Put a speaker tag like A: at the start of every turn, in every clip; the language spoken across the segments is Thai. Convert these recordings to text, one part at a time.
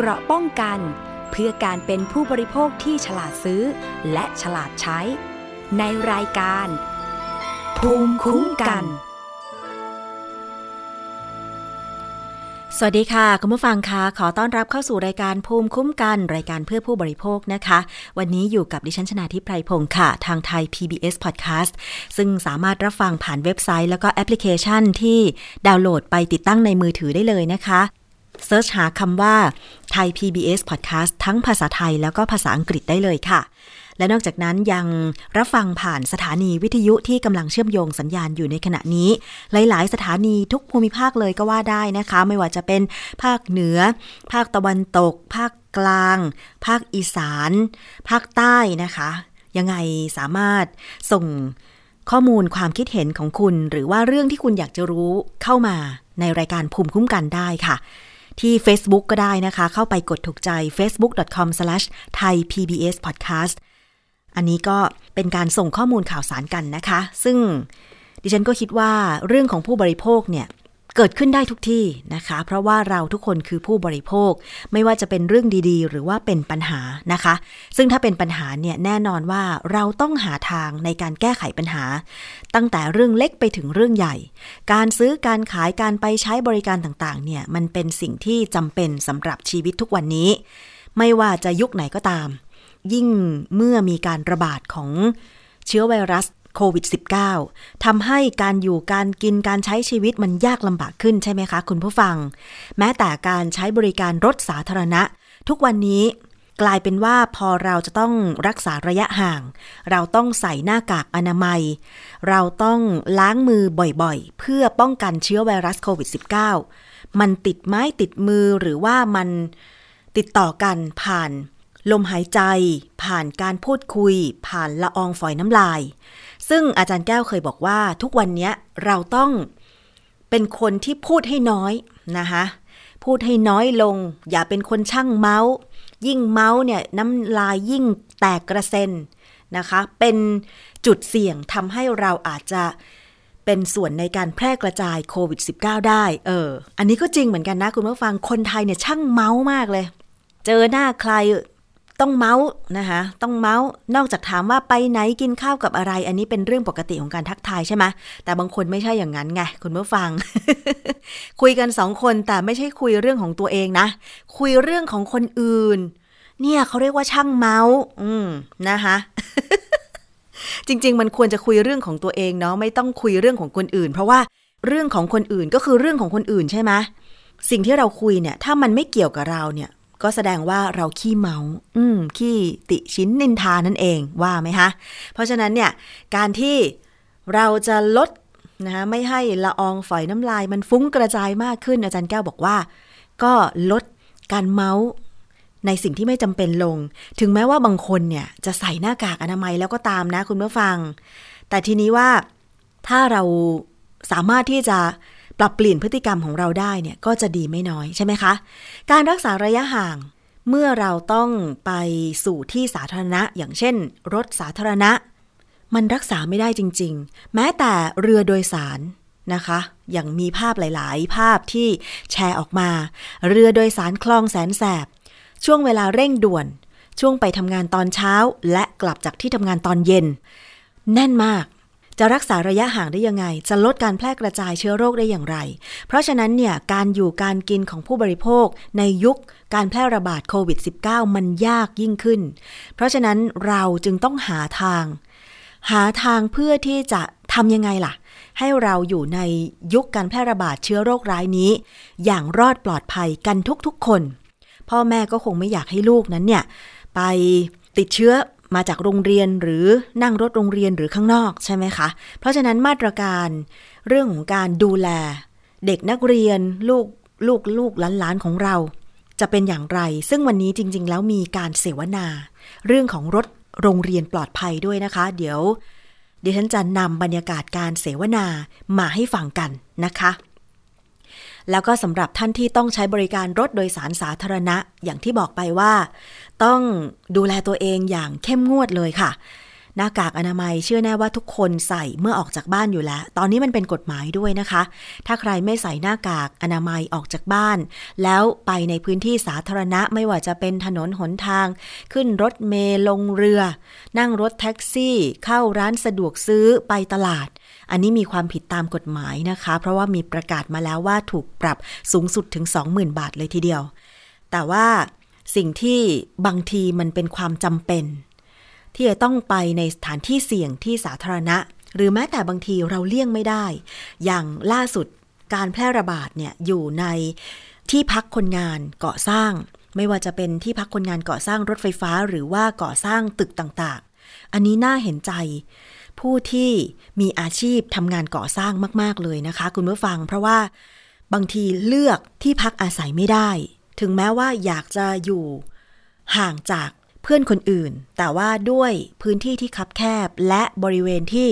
A: เกราะป้องกัน เพื่อการเป็นผู้บริโภคที่ฉลาดซื้อ และฉลาดใช้ ในรายการ ภูมิคุ้มกัน
B: สวัสดีค่ะ คุณผู้ฟังคะขอต้อนรับเข้าสู่รายการภูมิคุ้มกัน รายการเพื่อผู้บริโภคนะคะ วันนี้อยู่กับดิฉันชนาทิพไพรพงศ์ค่ะ ทางไทย PBS Podcast ซึ่งสามารถรับฟังผ่านเว็บไซต์ แล้วก็แอปพลิเคชันที่ดาวน์โหลดไปติดตั้งในมือถือได้เลยนะคะ เซิร์ชหาคำว่าไทย PBS Podcast ทั้งภาษาไทยแล้วก็ภาษาอังกฤษได้เลยค่ะ และนอกจากนั้นยังรับฟังผ่านสถานีวิทยุที่กำลังเชื่อมโยงสัญญาณอยู่ในขณะนี้ หลาย ๆ สถานีทุกภูมิภาคเลยก็ว่าได้นะคะ ไม่ว่าจะเป็นภาคเหนือ ภาคตะวันตก ภาคกลาง ภาคอีสาน ภาคใต้นะคะ ยังไงสามารถส่งข้อมูลความคิดเห็นของคุณ หรือว่าเรื่องที่คุณอยากจะรู้เข้ามาในรายการภูมิคุ้มกันได้ค่ะ ที่ Facebook ก็ได้นะคะ เข้าไปกดถูกใจ facebook.com/thaipbspodcast อันนี้ก็เป็นการส่งข้อมูลข่าวสารกันนะคะ ซึ่งดิฉันก็คิดว่าเรื่องของผู้บริโภคเนี่ย เกิดขึ้นได้ทุกที่นะคะ เพราะว่าเราทุกคนคือผู้บริโภค ไม่ว่าจะเป็นเรื่องดีๆ หรือว่าเป็นปัญหานะคะ ซึ่งถ้าเป็นปัญหาเนี่ยแน่นอนว่าเราต้องหาทางในการแก้ไขปัญหา ตั้งแต่เรื่องเล็กไปถึงเรื่องใหญ่ การซื้อการขายการไปใช้บริการต่างๆเนี่ยมันเป็นสิ่งที่จำเป็นสำหรับชีวิตทุกวันนี้ ไม่ว่าจะยุคไหนก็ตาม ยิ่งเมื่อมีการระบาดของเชื้อไวรัส โควิด -19 ทำให้การอยู่การกินการใช้ชีวิตมันยากลำบากขึ้นใช่ไหมคะคุณผู้ฟัง แม้แต่การใช้บริการรถสาธารณะ ทุกวันนี้กลายเป็นว่าพอเราจะต้องรักษาระยะห่าง เราต้องใส่หน้ากากอนามัย เราต้องล้างมือบ่อยๆ เพื่อป้องกันเชื้อไวรัสโควิด -19 มันติดไม้ติดมือหรือว่ามันติดต่อกันผ่าน ลมหายใจ ผ่านการพูดคุย ผ่านละอองฝอยน้ำลาย ซึ่งอาจารย์แก้วเคยบอกว่าทุกวันนี้เราต้องเป็นคนที่พูดให้น้อยนะคะพูดให้น้อยลง อย่าเป็นคนช่างเมาส์ ยิ่งเมาส์เนี่ยน้ำลายยิ่งแตกกระเซ็นนะคะ เป็นจุดเสี่ยงทำให้เราอาจจะเป็นส่วนในการแพร่กระจายโควิด -19 ได้ เออ อันนี้ก็จริงเหมือนกันนะคุณผู้ฟัง คนไทยเนี่ยช่างเมาส์มากเลย เจอหน้าใคร ต้องเมาส์นะคะต้องเมาส์นอกจากถามว่าไปไหนกินข้าวกับอะไร อันนี้เป็นเรื่องปกติของการทักทายใช่ไหมแต่บางคนไม่ใช่อย่างนั้นไงคุณผู้ฟัง คุยกันสองคนแต่ไม่ใช่คุยเรื่องของตัวเองนะ คุยเรื่องของคนอื่น เนี่ยเขาเรียกว่าช่างเมาส์ อืมนะคะจริง ๆ มันควรจะคุยเรื่องของตัวเองเนาะไม่ต้องคุยเรื่องของคนอื่น เพราะว่าเรื่องของคนอื่นก็คือเรื่องของคนอื่นใช่ไหมสิ่งที่เราคุยเนี่ย ถ้ามันไม่เกี่ยวกับเราเนี่ย ก็แสดงว่าเราขี้เมา อืม ขี้ติชิ้นนินทานั่นเองว่าไหมคะ เพราะฉะนั้นเนี่ย การที่เราจะลดนะคะไม่ให้ละอองฝอยน้ำลายมันฟุ้งกระจายมากขึ้นอาจารย์แก้วบอกว่า ก็ลดการเมาส์ในสิ่งที่ไม่จำเป็นลง ถึงแม้ว่าบางคนเนี่ยจะใส่หน้ากากอนามัยแล้วก็ตามนะคุณผู้ฟัง แต่ทีนี้ว่าถ้าเราสามารถที่จะ ปรับเปลี่ยนพฤติกรรมของเราได้เนี่ยก็จะดีไม่น้อยใช่ไหมคะ การรักษาระยะห่างเมื่อเราต้องไปสู่ที่สาธารณะ อย่างเช่น รถสาธารณะ มันรักษาไม่ได้จริง ๆ แม้แต่เรือโดยสารนะคะ อย่างมีภาพหลาย ๆ ภาพที่แชร์ออกมา เรือโดยสารคลองแสนแสบ ช่วงเวลาเร่งด่วน ช่วงไปทำงานตอนเช้า และกลับจากที่ทำงานตอนเย็น แน่นมาก จะรักษาระยะห่างได้ยังไง จะลดการแพร่กระจายเชื้อโรคได้อย่างไร เพราะฉะนั้นเนี่ยการอยู่การกินของผู้บริโภคในยุคการแพร่ระบาดโควิด -19 มันยากยิ่งขึ้น เพราะฉะนั้นเราจึงต้องหาทาง หาทางเพื่อที่จะทำยังไงล่ะ ให้เราอยู่ในยุคการแพร่ระบาดเชื้อโรคร้ายนี้ อย่างรอดปลอดภัยกันทุกๆคน พ่อแม่ก็คงไม่อยากให้ลูกนั้นเนี่ยไปติดเชื้อ มาจากโรงเรียนหรือนั่งรถโรงเรียนหรือข้างนอกใช่ไหมคะ เพราะฉะนั้นมาตรการเรื่องของการดูแล เด็กนักเรียนลูกลูกลูกหลานๆของเรา จะเป็นอย่างไร ซึ่งวันนี้จริง ๆ แล้วมีการเสวนา เรื่องของรถโรงเรียนปลอดภัยด้วยนะคะ เดี๋ยวดิฉันจะนำบรรยากาศการเสวนามาให้ฟังกันนะคะ แล้วก็สำหรับท่านที่ต้องใช้บริการรถโดยสารสาธารณะอย่างที่บอกไปว่า ต้องดูแลตัวเองอย่างเข้มงวดเลยค่ะ หน้ากากอนามัยเชื่อแน่ว่าทุกคนใส่เมื่อออกจากบ้านอยู่แล้ว ตอนนี้มันเป็นกฎหมายด้วยนะคะ ถ้าใครไม่ใส่หน้ากากอนามัยออกจากบ้าน แล้วไปในพื้นที่สาธารณะไม่ว่าจะเป็นถนนหนทาง ขึ้นรถเมล์ลงเรือ นั่งรถแท็กซี่ เข้าร้านสะดวกซื้อไปตลาดอันนี้มีความผิดตามกฎหมายนะคะ เพราะว่ามีประกาศมาแล้วว่าถูกปรับสูงสุดถึง 20,000 บาทเลยทีเดียว แต่ว่า สิ่งที่บางทีมันเป็นความจำเป็น ที่จะต้องไปในสถานที่เสี่ยงที่สาธารณะ หรือแม้แต่บางทีเราเลี่ยงไม่ได้ อย่างล่าสุดการแพร่ระบาดเนี่ยอยู่ในที่พักคนงานก่อสร้าง ไม่ว่าจะเป็นที่พักคนงานก่อสร้างรถไฟฟ้า หรือว่าก่อสร้างตึกต่างๆ อันนี้น่าเห็นใจ ผู้ที่มีอาชีพทำงานก่อสร้างมาก ๆเลยนะคะ คุณผู้ฟัง เพราะว่าบางทีเลือกที่พักอาศัยไม่ได้ ถึงแม้ว่าอยากจะอยู่ห่างจากเพื่อนคนอื่น แต่ว่าด้วยพื้นที่ที่คับแคบและบริเวณที่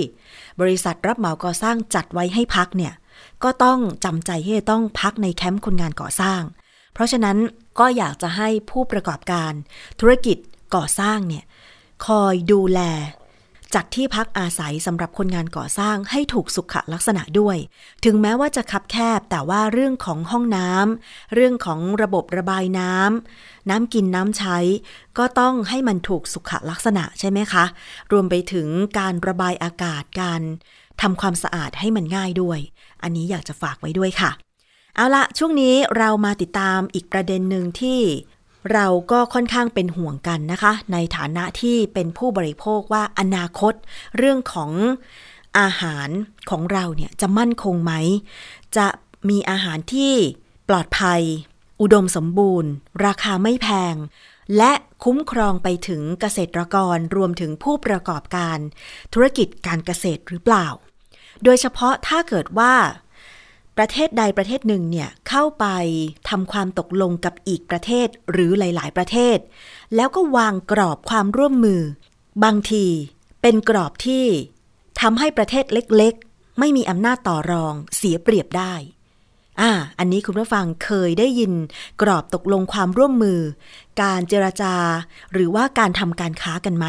B: บริษัทรับเหมาก่อสร้างจัดไว้ให้พักเนี่ย ก็ต้องจำใจที่จะต้องพักในแคมป์คนงานก่อสร้าง เพราะฉะนั้นก็อยากจะให้ผู้ประกอบการธุรกิจก่อสร้างเนี่ยคอยดูแล จัดที่พักอาศัยสำหรับคนงานก่อสร้างให้ถูกสุขลักษณะด้วย ถึงแม้ว่าจะคับแคบแต่ว่าเรื่องของห้องน้ำเรื่องของระบบระบายน้ำน้ำกินน้ำใช้ ก็ต้องให้มันถูกสุขลักษณะใช่ไหมคะ รวมไปถึงการระบายอากาศการทำความสะอาดให้มันง่ายด้วย อันนี้อยากจะฝากไว้ด้วยค่ะ เอาละช่วงนี้เรามาติดตามอีกประเด็นหนึ่งที่ เราก็ค่อนข้างเป็นห่วงกันนะคะ ในฐานะที่เป็นผู้บริโภคว่าอนาคตเรื่องของอาหารของเราเนี่ยจะมั่นคงไหม จะมีอาหารที่ปลอดภัย อุดมสมบูรณ์ ราคาไม่แพง และคุ้มครองไปถึงเกษตรกรรวมถึงผู้ประกอบการ ธุรกิจการเกษตรหรือเปล่า โดยเฉพาะถ้าเกิดว่า ประเทศใดประเทศหนึ่งเนี่ยเข้าไปทำความตกลงกับอีกประเทศหรือหลาย ๆ ประเทศ แล้วก็วางกรอบความร่วมมือ บางทีเป็นกรอบที่ทำให้ประเทศเล็ก ๆ ไม่มีอำนาจต่อรองเสียเปรียบได้อ่าอันนี้คุณผู้ฟังเคยได้ยินกรอบตกลงความร่วมมือ การเจรจา หรือว่าการทำการค้ากันไหม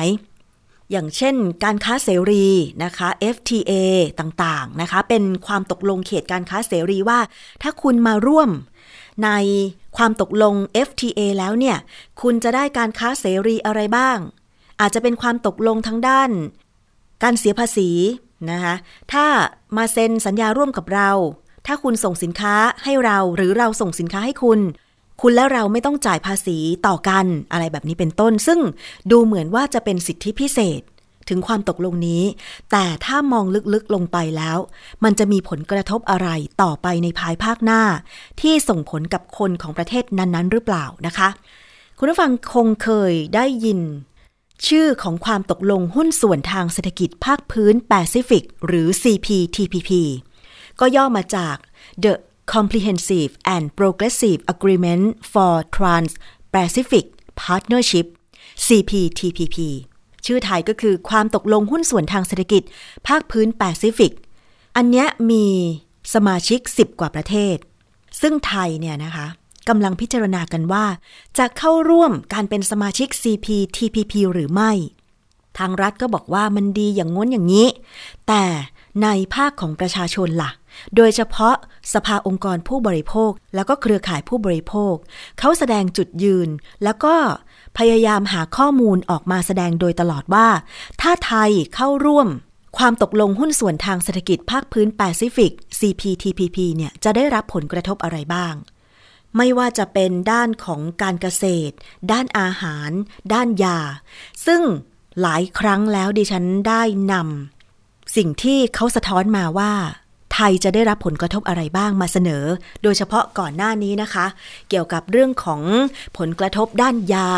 B: อย่างเช่นการค้าเสรีนะคะ FTA ต่างๆนะคะ เป็นความตกลงเขตการค้าเสรีว่า ถ้าคุณมาร่วมในความตกลง FTA แล้วเนี่ย คุณจะได้การค้าเสรีอะไรบ้าง อาจจะเป็นความตกลงทั้งด้าน การเสียภาษีนะคะถ้ามาเซ็นสัญญาร่วมกับเรา ถ้าคุณส่งสินค้าให้เราหรือเราส่งสินค้าให้คุณ คุณและเราไม่ต้องจ่ายภาษีต่อกันอะไรแบบนี้เป็นต้น ซึ่งดูเหมือนว่าจะเป็นสิทธิพิเศษถึงความตกลงนี้ แต่ถ้ามองลึกๆลงไปแล้ว มันจะมีผลกระทบอะไรต่อไปในภายภาคหน้า ที่ส่งผลกับคนของประเทศนั้นๆ หรือเปล่านะคะ คุณผู้ฟังคงเคยได้ยิน ชื่อของความตกลงหุ้นส่วนทางเศรษฐกิจภาคพื้นแปซิฟิก หรือ CPTPP ก็ย่อมาจาก The Comprehensive and Progressive Agreement for Trans-Pacific Partnership CPTPP ชื่อไทยก็คือความตกลงหุ้นส่วนทางเศรษฐกิจ ภาคพื้นแปซิฟิก อันเนี้ยมีสมาชิก 10 กว่าประเทศ ซึ่งไทยเนี่ยนะคะกำลังพิจารณากันว่า จะเข้าร่วมการเป็นสมาชิก CPTPP หรือไม่ ทางรัฐก็บอกว่ามันดีอย่างง้นอย่างนี้ แต่ในภาคของประชาชนล่ะ โดยเฉพาะสภาองค์กรผู้บริโภค แล้วก็เครือข่ายผู้บริโภค เขาแสดงจุดยืน แล้วก็พยายามหาข้อมูลออกมาแสดงโดยตลอดว่า ถ้าไทยเข้าร่วม ความตกลงหุ้นส่วนทางเศรษฐกิจภาคพื้นแปซิฟิก CPTPP เนี่ยจะได้รับผลกระทบอะไรบ้างไม่ว่าจะเป็นด้านของการเกษตร ด้านอาหาร ด้านยา ซึ่งหลายครั้งแล้วดิฉันได้นำสิ่งที่เขาสะท้อนมาว่า ไทยจะได้รับผลกระทบอะไรบ้างมาเสนอ โดยเฉพาะก่อนหน้านี้นะคะ เกี่ยวกับเรื่องของผลกระทบด้านยา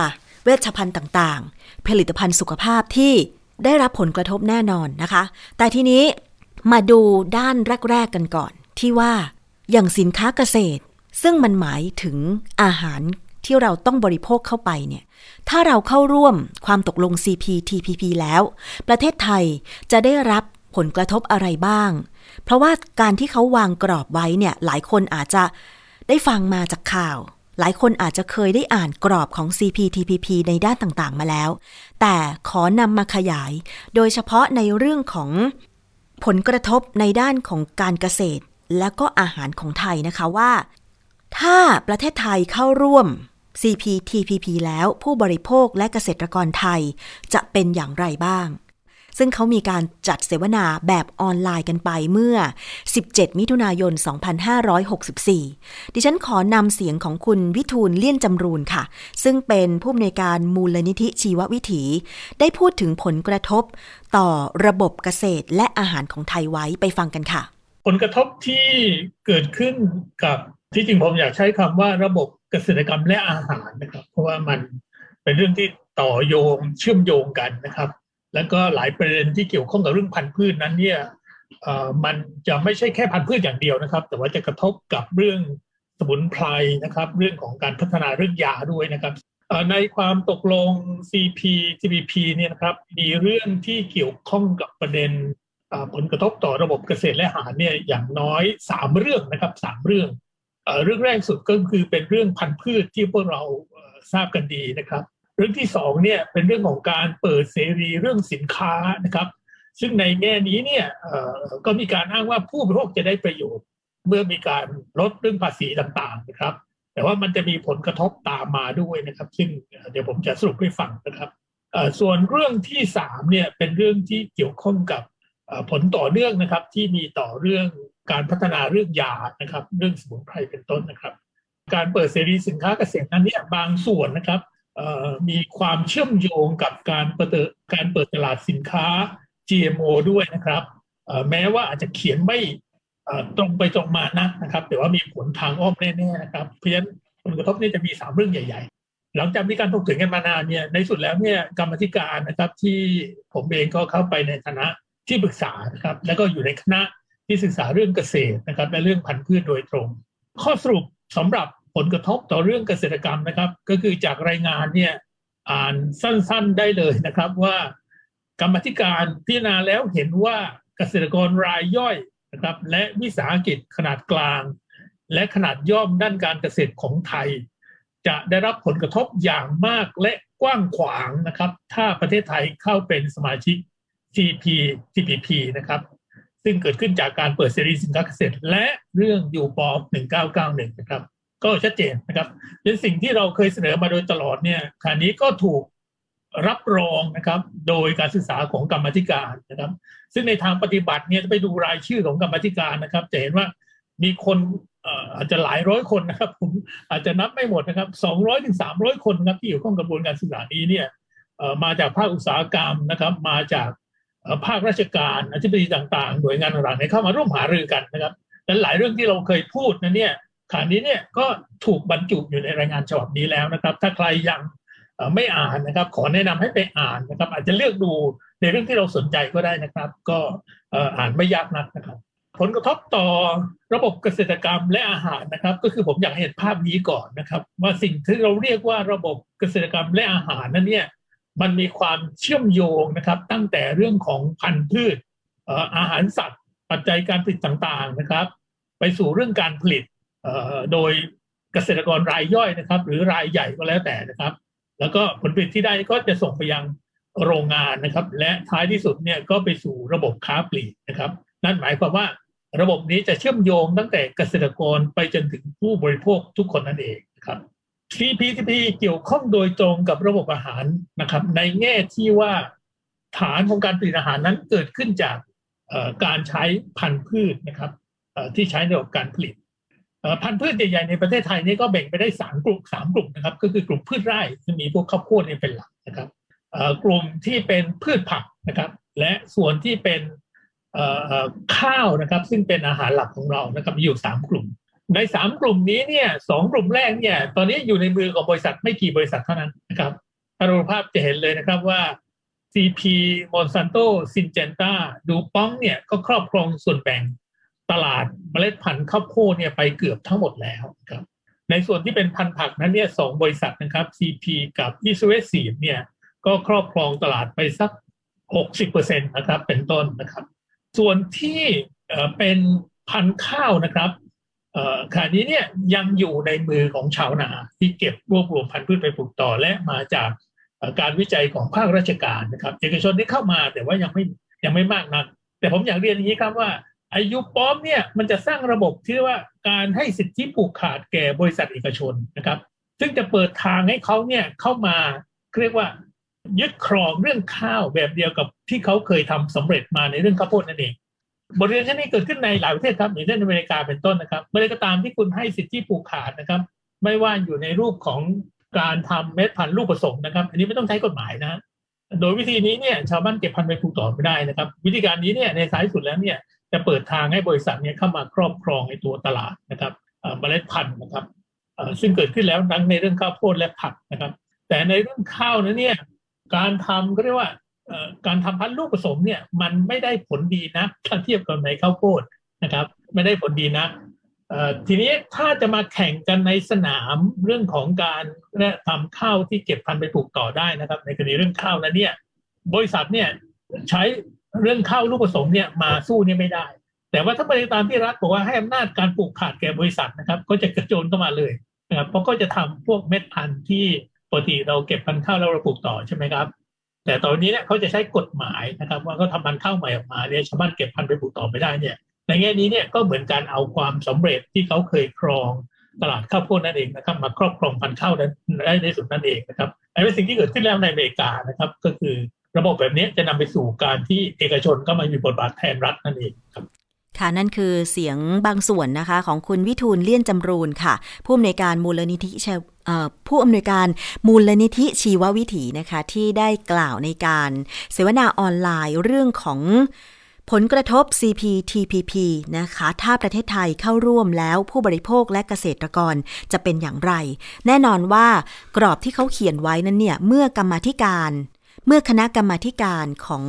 B: เวชภัณฑ์ต่างๆ ผลิตภัณฑ์สุขภาพที่ได้รับผลกระทบแน่นอนนะคะ แต่ทีนี้มาดูด้านแรก ๆ กันก่อน ที่ว่าอย่างสินค้าเกษตร ซึ่งมันหมายถึงอาหารที่เราต้องบริโภคเข้าไปเนี่ย ถ้าเราเข้าร่วมความตกลง CPTPP แล้ว ประเทศไทยจะได้รับผลกระทบอะไรบ้าง เพราะว่าการที่เขาวางกรอบไว้เนี่ย หลายคนอาจจะได้ฟังมาจากข่าว หลายคนอาจจะเคยได้อ่านกรอบของ CPTPP ในด้านต่างๆ มาแล้ว แต่ขอนำมาขยาย โดยเฉพาะในเรื่องของผลกระทบในด้านของการเกษตร และก็อาหารของไทยนะคะว่า ถ้าประเทศไทยเข้าร่วม CPTPP แล้วผู้บริโภคและเกษตรกรไทยจะเป็นอย่างไรบ้าง ซึ่งเขามีการจัดเสวนาแบบออนไลน์กันไปเมื่อ 17 มิถุนายน 2564 ดิฉันขอนำเสียงของคุณวิทูลเลี่ยนจำรูนค่ะ ซึ่งเป็นผู้อำนวยการมูลนิธิชีววิถี ได้พูดถึงผลกระทบต่อระบบเกษตรและอาหารของไทยไว้ไปฟังกันค่ะ
C: ผลกระทบที่เกิดขึ้นกับที่จริงผมอยากใช้คำว่าระบบเกษตรกรรมและอาหารนะครับ เพราะว่ามันเป็นเรื่องที่ต่อโยงเชื่อมโยงกันนะครับ แล้วก็หลายประเด็นที่เกี่ยวข้องกับเรื่องพันธุ์พืชนั้นเนี่ยมันจะไม่ใช่แค่พันธุ์พืชอย่างเดียวนะครับ แต่ว่าจะกระทบกับเรื่องสมุนไพรนะครับ เรื่องของการพัฒนาเรื่องยาด้วยนะครับในความตกลง CPTPP เนี่ยนะครับมีเรื่องที่เกี่ยวข้องกับประเด็นผลกระทบต่อระบบเกษตรและอาหารเนี่ยอย่างน้อยสามเรื่องนะครับสามเรื่องเรื่องแรกสุดก็คือเป็นเรื่องพันธุ์พืชที่พวกเราทราบกันดีนะครับ เรื่องที่สองเนี่ยเป็นเรื่องของการเปิดเสรีเรื่องสินค้านะครับ ซึ่งในแง่นี้เนี่ยก็มีการอ้างว่าผู้บริโภคจะได้ประโยชน์ เมื่อมีการลดเรื่องภาษีต่างๆนะครับ แต่ว่ามันจะมีผลกระทบตามมาด้วยนะครับ ซึ่งเดี๋ยวผมจะสรุปให้ฟังนะครับส่วนเรื่องที่สามเนี่ยเป็นเรื่องที่เกี่ยวข้องกับผลต่อเนื่องนะครับ ที่มีต่อเรื่องการพัฒนาเรื่องยานะครับ เรื่องสมุนไพรเป็นต้นนะครับ การเปิดเสรีสินค้าเกษตรนั้นเนี่ยบางส่วนนะครับ มีความเชื่อมโยงกับการเปิดการเปิดตลาดสินค้า GMO ด้วยนะครับแม้ว่าอาจจะเขียนไม่ตรงไปตรงมานักนะครับ แต่ว่ามีผลทางอ้อมแน่ๆนะครับ เพราะฉะนั้นผลกระทบนี่จะมีสามเรื่องใหญ่ ๆ หลังจากมีการถกถึงกันมานานเนี่ยในสุดแล้วเนี่ยกรรมธิการนะครับที่ผมเองก็เข้าไปในฐานะที่ปรึกษานะครับ แล้วก็อยู่ในคณะที่ศึกษาเรื่องเกษตรนะครับ และเรื่องพันธุ์พืชโดยตรง ข้อสรุปสำหรับ ลกระทบต่อเรื่องเกษตรกรรมนะครับ ก็คือจากรายงานเนี่ยอ่านสั้นๆได้เลยนะครับว่า กรรมธิการพิจารณาแล้วเห็นว่าเกษตรกรรายย่อยนะครับ และวิสาหกิจขนาดกลาง และขนาดย่อมด้านการเกษตรของไทย จะได้รับผลกระทบอย่างมากและกว้างขวางนะครับ ถ้าประเทศไทยเข้าเป็นสมาชิก CPTPP นะครับ ซึ่งเกิดขึ้นจากการเปิดเสรีสินค้าเกษตร และเรื่องยูปอ1991 นะครับ ก็ชัดเจนนะครับเป็นสิ่งที่เราเคยเสนอมาโดยตลอดเนี่ยคราวนี้ก็ถูกรับรองนะครับโดยการศึกษาของกรรมธิการนะครับ ซึ่งในทางปฏิบัติเนี่ยไปดูรายชื่อของกรรมธิการนะครับจะเห็นว่ามีคนอาจจะหลายร้อยคนนะครับผมอาจจะนับไม่หมดนะครับสองร้อยถึงสามร้อยคนนะครับที่อยู่ข้องกระบวนการศึกษานี้เนี่ยมาจากภาคอุตสาหกรรมนะครับ มาจากภาคราชการอธิบดีต่างๆ หน่วยงานต่างๆเข้ามาร่วมหารือกันนะครับและหลายเรื่องที่เราเคยพูดนะเนี่ย ขณะนี้เนี่ยก็ถูกบรรจุอยู่ในรายงานฉบับนี้แล้วนะครับ ถ้าใครยังไม่อ่านนะครับ ขอแนะนำให้ไปอ่านนะครับ อาจจะเลือกดูในเรื่องที่เราสนใจก็ได้นะครับ ก็อ่านไม่ยากนักนะครับ ผลกระทบต่อระบบเกษตรกรรมและอาหารนะครับ ก็คือผมอยากเห็นภาพนี้ก่อนนะครับ ว่าสิ่งที่เราเรียกว่าระบบเกษตรกรรมและอาหารนั้นเนี่ยมันมีความเชื่อมโยงนะครับ ตั้งแต่เรื่องของพันธุ์พืชอาหารสัตว์ ปัจจัยการผลิตต่างๆนะครับ ไปสู่เรื่องการผลิต โดยเกษตรกรรายย่อยนะครับ หรือรายใหญ่ก็แล้วแต่นะครับ แล้วก็ผลผลิตที่ได้ก็จะส่งไปยังโรงงานนะครับ และท้ายที่สุดเนี่ยก็ไปสู่ระบบค้าปลีกนะครับ นั่นหมายความว่าระบบนี้จะเชื่อมโยงตั้งแต่เกษตรกรไปจนถึงผู้บริโภคทุกคนนั่นเองครับ CPTP เกี่ยวข้องโดยตรงกับระบบอาหารนะครับ ในแง่ที่ว่าฐานของการผลิตอาหารนั้นเกิดขึ้นจากการใช้พันธุ์พืชนะครับที่ใช้ในระบบการผลิต พันธุ์พืชใหญ่ๆในประเทศไทยนี่ก็แบ่งไปได้สามกลุ่มสามกลุ่มนะครับ ก็คือกลุ่มพืชไร่ที่มีพวกข้าวโพดนี่เป็นหลักนะครับกลุ่มที่เป็นพืชผักนะครับ และส่วนที่เป็นข้าวนะครับ ซึ่งเป็นอาหารหลักของเรานะครับอยู่สามกลุ่ม ในสามกลุ่มนี้เนี่ยสองกลุ่มแรกเนี่ย ตอนนี้อยู่ในมือของบริษัทไม่กี่บริษัทเท่านั้นนะครับถ้าดูภาพจะเห็นเลยนะครับว่า CP Monsanto Syngenta ดูป้องเนี่ยก็ครอบครองส่วนแบ่ง ตลาดเมล็ดพันธุ์ข้าวโพดเนี่ยไปเกือบทั้งหมดแล้วครับ ในส่วนที่เป็นพันธุ์ผักนั้นเนี่ยสองบริษัทนะครับ CP กับ e s w e s เนี่ยก็ครอบครองตลาดไปสัก 60%นะครับ เป็นต้นนะครับ ส่วนที่เป็นพันธุ์ข้าวนะครับขณะนี้เนี่ยยังอยู่ในมือของชาวนาที่เก็บรวบรวมพันธุ์พืชไปปลูกต่อและมาจากการวิจัยของภาคราชการนะครับเอกชนที่เข้ามาแต่ว่ายังไม่ยังไม่มากนัก แต่ผมอยากเรียนอย่างนี้ครับว่า อายุป้อมเนี่ยมันจะสร้างระบบที่ว่าการให้สิทธิผูกขาดแก่บริษัทเอกชนนะครับ ซึ่งจะเปิดทางให้เขาเนี่ยเข้ามาเรียกว่ายึดครองเรื่องข้าวแบบเดียวกับที่เขาเคยทำสำเร็จมาในเรื่องข้าวโพดนั่นเองบทเรียนเช่นนี้เกิดขึ้นในหลายประเทศครับอย่างเช่นอเมริกาเป็นต้นนะครับเมื่อไรก็ตามที่คุณให้สิทธิผูกขาดนะครับ ไม่ว่าอยู่ในรูปของการทำเม็ดพันธุ์ลูกผสมนะครับ อันนี้ไม่ต้องใช้กฎหมายนะโดยวิธีนี้เนี่ยชาวบ้านเก็บพันธุ์ไปปลูกต่อไม่ได้นะครับ วิธีการนี้เนี่ยในสายสุดแล้วเนี่ย จะเปิดทางให้บริษัทเนี่ยเข้ามาครอบครองในตัวตลาดนะครับเมล็ดพันธุ์นะครับซึ่งเกิดขึ้นแล้วทั้งในเรื่องข้าวโพดและผักนะครับ แต่ในเรื่องข้าวนั้นเนี่ยการทำก็เรียกว่าการทำพันธุ์ลูกผสมเนี่ยมันไม่ได้ผลดีนะถ้าเทียบกับในข้าวโพดนะครับ ไม่ได้ผลดีนะทีนี้ถ้าจะมาแข่งกันในสนามเรื่องของการทำข้าวที่เก็บพันธุ์ไปปลูกต่อได้นะครับ ในกรณีเรื่องข้าวนั้นเนี่ยบริษัทเนี่ยใช้ เรื่องเข้าลูกผสมเนี่ยมาสู้เนี่ยไม่ได้ แต่ว่าถ้าไปตามที่รัฐบอกว่าให้อำนาจการปลูกขาดแก่บริษัทนะครับ ก็จะกระโจนเข้ามาเลยนะครับเพราะก็จะทำพวกเม็ดพันธุ์ที่ปกติเราเก็บพันธุ์ข้าวแล้วเราปลูกต่อใช่ไหมครับ แต่ตอนนี้เนี่ยเขาจะใช้กฎหมายนะครับ ว่าเขาทำพันธุ์ข้าวใหม่ออกมาเนี่ยชาวบ้านเก็บพันธุ์ไปปลูกต่อไม่ได้เนี่ย ในแง่นี้เนี่ยก็เหมือนการเอาความสำเร็จที่เขาเคยครองตลาดข้าวโพดนั่นเองนะครับ มาครอบครองพันธุ์ข้าวนั้นได้ในสุดนั่นเองนะครับอันนี้สิ่งที่เกิดขึ้นแล้วในอเมริกานะครับ ก็คือ ระบบแบบนี้จะนำไปสู่การที่เอกชนก็มามีบทบาทแทนรัฐนั่นเองครับ
B: ค่ะนั่นคือเสียงบางส่วนนะคะ ของคุณวิทูลเลี่ยนจำรูนค่ะ ผู้อำนวยการมูลนิธิผู้อำนวยการมูลนิธิชีววิถีนะคะ ที่ได้กล่าวในการเสวนาออนไลน์เรื่องของผลกระทบ CPTPP นะคะ ถ้าประเทศไทยเข้าร่วมแล้วผู้บริโภคและเกษตรกรจะเป็นอย่างไร แน่นอนว่ากรอบที่เขาเขียนไว้นั้นเนี่ย เมื่อกรรมธิการ เมื่อคณะกรรมการของ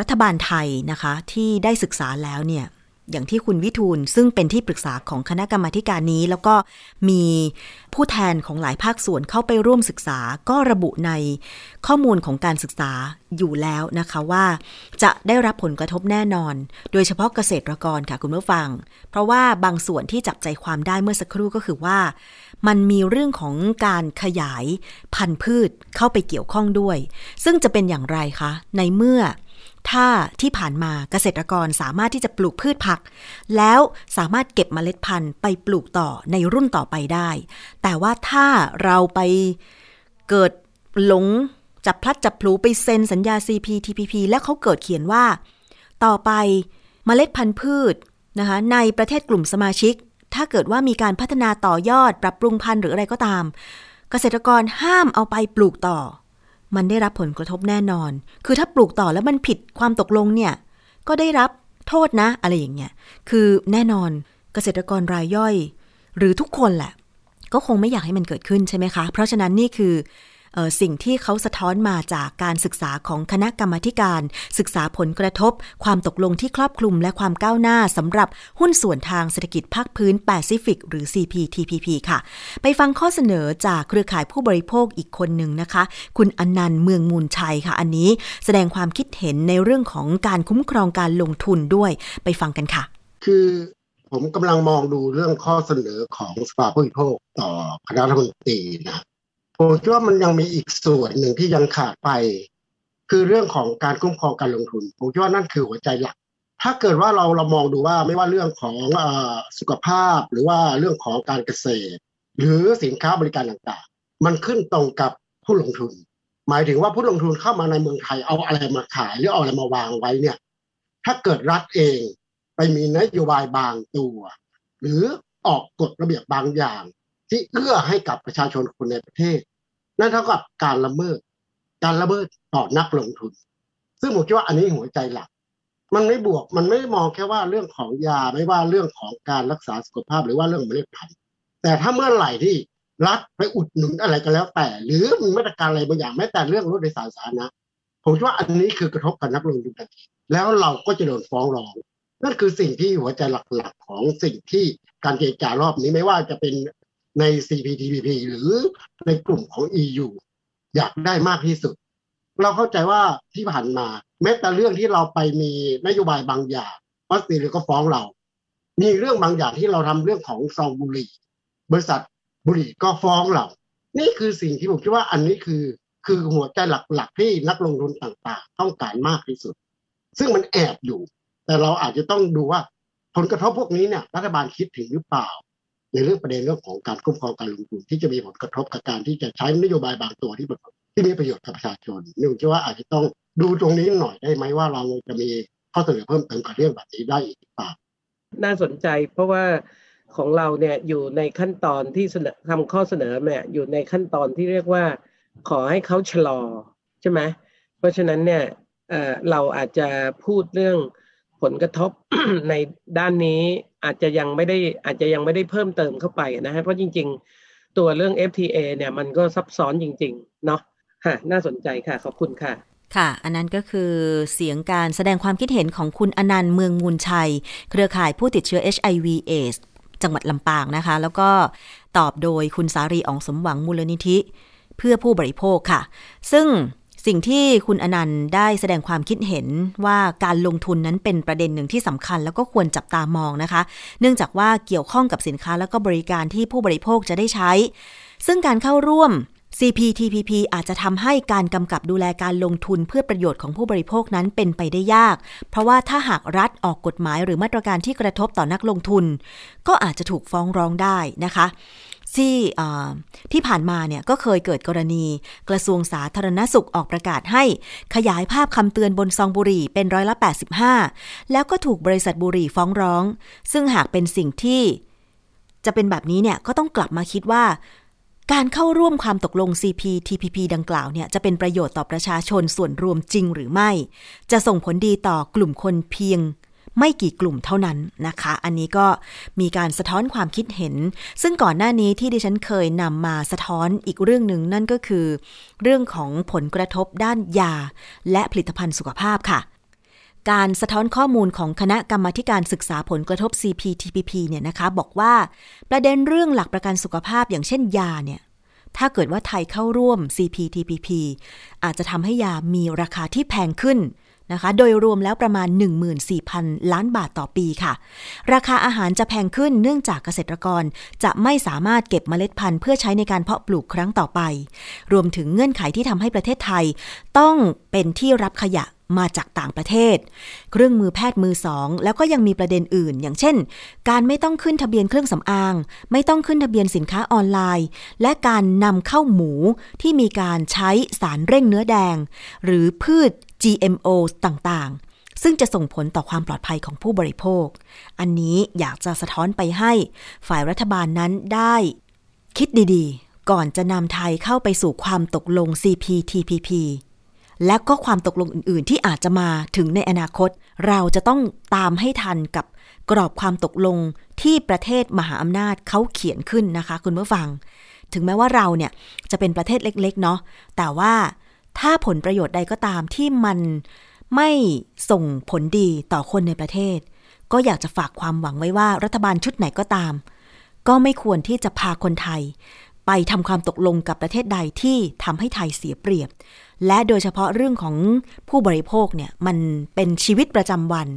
B: รัฐบาลไทยนะคะ ที่ได้ศึกษาแล้วเนี่ยอย่างที่คุณวิทูลซึ่งเป็นที่ปรึกษาของคณะกรรมาการนี้ แล้วก็มีผู้แทนของหลายภาคส่วนเข้าไปร่วมศึกษา ก็ระบุในข้อมูลของการศึกษาอยู่แล้วนะคะว่า จะได้รับผลกระทบแน่นอน โดยเฉพาะเกษตรกรค่ะคุณผู้ฟัง เพราะว่าบางส่วนที่จับใจความได้เมื่อสักครู่ก็คือว่า มันมีเรื่องของการขยายพันธุ์พืชเข้าไปเกี่ยวข้องด้วย ซึ่งจะเป็นอย่างไรคะ ในเมื่อถ้าที่ผ่านมาเกษตรกรสามารถที่จะปลูกพืชผัก แล้วสามารถเก็บเมล็ดพันธุ์ไปปลูกต่อในรุ่นต่อไปได้ แต่ว่าถ้าเราไปเกิดหลงจับพลัดจับพลูไปเซ็นสัญญา CPTPP แล้วเขาเกิดเขียนว่า ต่อไปเมล็ดพันธุ์พืชนะคะในประเทศกลุ่มสมาชิก ถ้าเกิดว่ามีการพัฒนาต่อยอด ปรับปรุงพันธุ์หรืออะไรก็ตาม เกษตรกรห้ามเอาไปปลูกต่อ มันได้รับผลกระทบแน่นอน คือถ้าปลูกต่อแล้วมันผิดความตกลงเนี่ย ก็ได้รับโทษนะ อะไรอย่างเงี้ย คือแน่นอนเกษตรกรรายย่อย หรือทุกคนแหละ ก็คงไม่อยากให้มันเกิดขึ้นใช่ไหมคะ เพราะฉะนั้นนี่คือ สิ่งที่เขาสะท้อนมาจากการศึกษาของคณะกรรมการ ศึกษาผลกระทบ ความตกลงที่ครอบคลุมและความก้าวหน้าสำหรับหุ้นส่วนทางเศรษฐกิจภาคพื้นแปซิฟิกหรือ CPTPP ค่ะ ไปฟังข้อเสนอจากเครือข่ายผู้บริโภคอีกคนหนึ่งนะคะ คุณอนันต์เมืองมูลชัยค่ะ อันนี้แสดงความคิดเห็นในเรื่องของการคุ้มครองการลงทุนด้วยไปฟังกันค่ะ
D: คือผมกำลังมองดูเรื่องข้อเสนอของสภาผู้บริโภคต่อคณะรัฐมนตรีนะ ผมคิดว่ามันยังมีอีกส่วนหนึ่งที่ยังขาดไป คือเรื่องของการคุ้มครองการลงทุน ผมคิดว่านั่นคือหัวใจหลัก ถ้าเกิดว่าเราเรามองดูว่าไม่ว่าเรื่องของอสุขภาพ หรือว่าเรื่องของการเกษตร หรือสินค้าบริการต่างๆ มันขึ้นตรงกับผู้ลงทุน หมายถึงว่าผู้ลงทุนเข้ามาในเมืองไทยเอาอะไรมาขาย หรือเอาอะไรมาวางไว้เนี่ย ถ้าเกิดรัฐเองไปมีนโยบายบางตัว หรือออกกฎระเบียบบางอย่าง ที่เอื้อให้กับประชาชนคนในประเทศ นั่นเท่ากับการละเมิด การละเมิดต่อนักลงทุน ซึ่งผมคิดว่าอันนี้หัวใจหลัก มันไม่บวกมันไม่มองแค่ว่าเรื่องของยาไม่ว่าเรื่องของการรักษาสุขภาพหรือว่าเรื่องเมล็ดพันธุ์แต่ถ้าเมื่อไหร่ที่รัฐไปอุดหนุนอะไรก็แล้วแต่ หรือมีมาตรการอะไรบางอย่างแม้แต่เรื่องรถโดยสารสาธารณะผมคิดว่าอันนี้คือกระทบกับนักลงทุนทันทีแล้วเราก็จะโดนฟ้องร้อง นั่นคือสิ่งที่หัวใจหลักๆของสิ่งที่การเจรจารอบนี้ไม่ว่าจะเป็น ใน CPTPP หรือในกลุ่มของ EU อยากได้มากที่สุด เราเข้าใจว่าที่ผ่านมาแม้แต่เรื่องที่เราไปมีนโยบายบางอย่างออสเตรเลียก็ฟ้องเรา มีเรื่องบางอย่างที่เราทำเรื่องของซองบุหรี่ บริษัทบุหรี่ก็ฟ้องเรา นี่คือสิ่งที่ผมคิดว่าอันนี้คือคือหัวใจหลักๆ ที่นักลงทุนต่างๆ ต้องการมากที่สุด ซึ่งมันแอบอยู่ แต่เราอาจจะต้องดูว่าผลกระทบพวกนี้เนี่ยรัฐบาลคิดถึงหรือเปล่า ในเรื่องประเด็นเรื่องของการคุ้มครองการลงทุนที่จะมีผลกระทบกับการที่จะใช้นโยบายบางตัวที่ที่มีประโยชน์กับประชาชนนี่ผมคิดว่าอาจจะต้องดูตรงนี้หน่อยได้ไหมว่าเราจะมีข้อเสนอเพิ่มเติมกับเรื่องแบบนี้ได้อีกหรือเปล่า
E: น่าสนใจเพราะว่าของเราเนี่ยอยู่ในขั้นตอนที่เสนอทำข้อเสนอเนี่ยอยู่ในขั้นตอนที่เรียกว่า ขอให้เขาชะลอใช่ไหมเพราะฉะนั้นเนี่ยเเราอาจจะพูดเรื่อง ผลกระทบในด้านนี้อาจจะยังไม่ได้อาจจะยังไม่ได้เพิ่มเติมเข้าไปนะฮะเพราะจริง ๆ ตัวเรื่อง FTA เนี่ยมันก็ซับซ้อนจริง ๆ เนาะฮะน่าสนใจค่ะ ขอบคุณค่ะ
B: ค่ะ อันนั้นก็คือเสียงการแสดงความคิดเห็นของคุณอนันต์เมืองมูลชัย เครือข่ายผู้ติดเชื้อ HIV AIDS จังหวัดลำปางนะคะ แล้วก็ตอบโดยคุณสารีอองสมหวังมูลนิธิ เพื่อผู้บริโภคค่ะ ซึ่ง สิ่งที่คุณอนันต์ได้แสดงความคิดเห็นว่าการลงทุนนั้นเป็นประเด็นหนึ่งที่สำคัญ แล้วก็ควรจับตามองนะคะ เนื่องจากว่าเกี่ยวข้องกับสินค้าแล้วก็บริการที่ผู้บริโภคจะได้ใช้ ซึ่งการเข้าร่วม CPTPP อาจจะทำให้การกำกับดูแลการลงทุนเพื่อประโยชน์ของผู้บริโภคนั้นเป็นไปได้ยาก เพราะว่าถ้าหากรัฐออกกฎหมายหรือมาตรการที่กระทบต่อนักลงทุน ก็อาจจะถูกฟ้องร้องได้นะคะ ที่ที่ผ่านมาเนี่ยก็เคยเกิดกรณี กระทรวงสาธารณสุขออกประกาศให้ขยายภาพคำเตือนบนซองบุหรี่เป็นร้อยละ 85 แล้วก็ถูกบริษัทบุหรี่ฟ้องร้อง ซึ่งหากเป็นสิ่งที่จะเป็นแบบนี้เนี่ยก็ต้องกลับมาคิดว่า การเข้าร่วมความตกลง CPTPP ดังกล่าวเนี่ยจะเป็นประโยชน์ต่อประชาชนส่วนรวมจริงหรือไม่ จะส่งผลดีต่อกลุ่มคนเพียง ไม่กี่กลุ่มเท่านั้นนะคะ อันนี้ก็มีการสะท้อนความคิดเห็น ซึ่งก่อนหน้านี้ที่ดิฉันเคยนำมาสะท้อนอีกเรื่องหนึ่งนั่นก็คือ เรื่องของผลกระทบด้านยา และผลิตภัณฑ์สุขภาพค่ะการสะท้อนข้อมูลของคณะกรรมการศึกษาผลกระทบ CPTPP เนี่ยนะคะบอกว่าประเด็นเรื่องหลักประกันสุขภาพอย่างเช่นยาเนี่ยถ้าเกิดว่าไทยเข้าร่วม CPTPP อาจจะทำให้ยามีราคาที่แพงขึ้น นะคะ โดยรวมแล้วประมาณ 14,000 ล้านบาทต่อปีค่ะ ราคาอาหารจะแพงขึ้นเนื่องจากเกษตรกรจะไม่สามารถเก็บเมล็ดพันธุ์เพื่อใช้ในการเพาะปลูกครั้งต่อไป รวมถึงเงื่อนไขที่ทำให้ประเทศไทย ต้องเป็นที่รับขยะมาจากต่างประเทศ เครื่องมือแพทย์มือสอง แล้วก็ยังมีประเด็นอื่น อย่างเช่น การไม่ต้องขึ้นทะเบียนเครื่องสำอาง ไม่ต้องขึ้นทะเบียนสินค้าออนไลน์ และการนำเข้าหมูที่มีการใช้สารเร่งเนื้อแดง หรือพืช GMO ต่างๆ ซึ่งจะส่งผลต่อความปลอดภัยของผู้บริโภค อันนี้อยากจะสะท้อนไปให้ฝ่ายรัฐบาลนั้นได้คิดดีๆ ก่อนจะนำไทยเข้าไปสู่ความตกลง CPTPP และก็ความตกลงอื่นๆ ที่อาจจะมาถึงในอนาคต เราจะต้องตามให้ทันกับกรอบความตกลงที่ประเทศมหาอำนาจเขาเขียนขึ้นนะคะ คุณผู้ฟัง ถึงแม้ว่าเราเนี่ยจะเป็นประเทศเล็ก ๆ เนาะแต่ว่า ถ้าผลประโยชน์ใดก็ตามที่มันไม่ส่งผลดีต่อคนในประเทศ ก็อยากจะฝากความหวังไว้ว่ารัฐบาลชุดไหนก็ตาม ก็ไม่ควรที่จะพาคนไทย ไปทำความตกลงกับประเทศใดที่ทำให้ไทยเสียเปรียบ และโดยเฉพาะเรื่องของผู้บริโภคเนี่ยมันเป็นชีวิตประจำวัน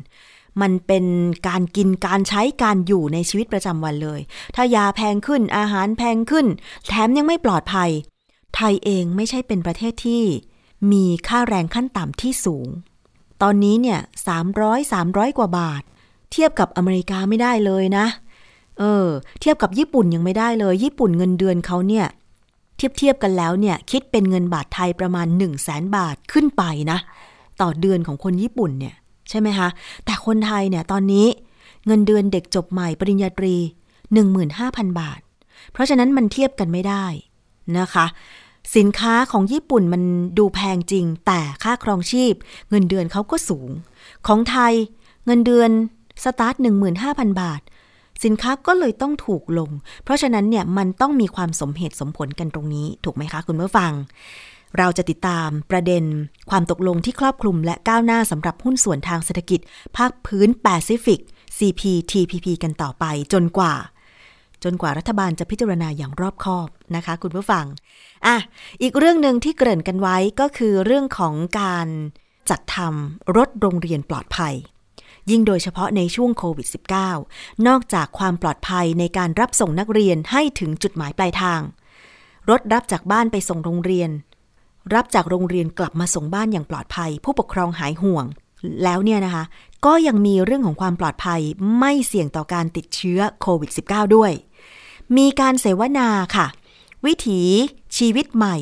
B: มันเป็นการกินการใช้การอยู่ในชีวิตประจำวันเลย ถ้ายาแพงขึ้นอาหารแพงขึ้น แถมยังไม่ปลอดภัย ไทยเองไม่ใช่เป็นประเทศที่ มีค่าแรงขั้นต่ำที่สูง ตอนนี้เนี่ยสามร้อยสามร้อยกว่าบาท เทียบกับอเมริกาไม่ได้เลยนะ เออ เทียบกับญี่ปุ่นยังไม่ได้เลย ญี่ปุ่นเงินเดือนเขาเนี่ย เทียบเทียบกันแล้วเนี่ย คิดเป็นเงินบาทไทยประมาณ1 0 0 0 0แสนบาทขึ้นไปนะ ต่อเดือนของคนญี่ปุ่นเนี่ย ใช่ไหมคะ แต่คนไทยเนี่ยตอนนี้เงินเดือนเด็กจบใหม่ปริญญาตรี 15,000 บาท เพราะฉะนั้นมันเทียบกันไม่ได้นะคะ สินค้าของญี่ปุ่นมันดูแพงจริง แต่ค่าครองชีพ เงินเดือนเขาก็สูง ของไทยเงินเดือนสตาร์ท 15,000 บาท สินค้าก็เลยต้องถูกลง เพราะฉะนั้นเนี่ยมันต้องมีความสมเหตุสมผลกันตรงนี้ ถูกไหมคะคุณผู้ฟัง เราจะติดตามประเด็นความตกลงที่ครอบคลุมและก้าวหน้าสำหรับหุ้นส่วนทางเศรษฐกิจ ภาคพื้นแปซิฟิก CPTPP กันต่อไปจนกว่า จนกว่ารัฐบาลจะพิจารณาอย่างรอบคอบนะคะ คุณผู้ฟังอะอีกเรื่องหนึ่งที่เกริ่นกันไว้ก็คือเรื่องของการจัดทำรถโรงเรียนปลอดภัย ยิ่งโดยเฉพาะในช่วงโควิด -19 นอกจากความปลอดภัยในการรับส่งนักเรียนให้ถึงจุดหมายปลายทาง รถรับจากบ้านไปส่งโรงเรียน รับจากโรงเรียนกลับมาส่งบ้านอย่างปลอดภัย ผู้ปกครองหายห่วง แล้วเนี่ยนะคะ ก็ยังมีเรื่องของความปลอดภัยไม่เสี่ยงต่อการติดเชื้อโควิด -19 ด้วย มีการเสวนาค่ะ วิถีชีวิตใหม่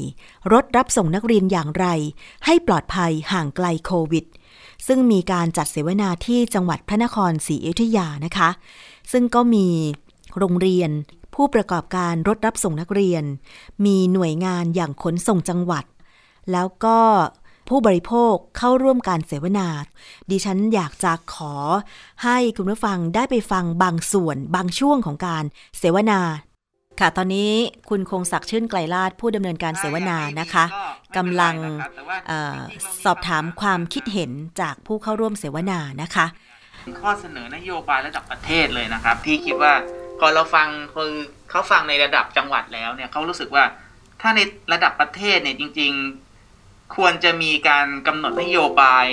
B: รถรับส่งนักเรียนอย่างไร ให้ปลอดภัยห่างไกลโควิด ซึ่งมีการจัดเสวนาที่จังหวัดพระนครศรีอยุธยานะคะ ซึ่งก็มีโรงเรียน ผู้ประกอบการรถรับส่งนักเรียน มีหน่วยงานอย่างขนส่งจังหวัด แล้วก็ ผู้บริโภคเข้าร่วมการเสวนา ดิฉันอยากจะขอให้คุณผู้ฟังได้ไปฟังบางส่วนบางช่วงของการเสวนา ค่ะตอนนี้คุณคงศักดิ์ชื่นไกลลาดผู้ดำเนินการเสวนานะคะกำลังออสอบถามความคิดเห็นจากผู้เข้าร่วมเสวนานะคะ
F: ข้อเสนอนโยบายระดับประเทศเลยนะครับ ที่คิดว่าพอเราฟังคือเขาฟังในระดับจังหวัดแล้วเนี่ยเขารู้สึกว่าถ้าในระดับประเทศเนี่ยจริง ๆ ควรจะมีการกำหนดนโยบาย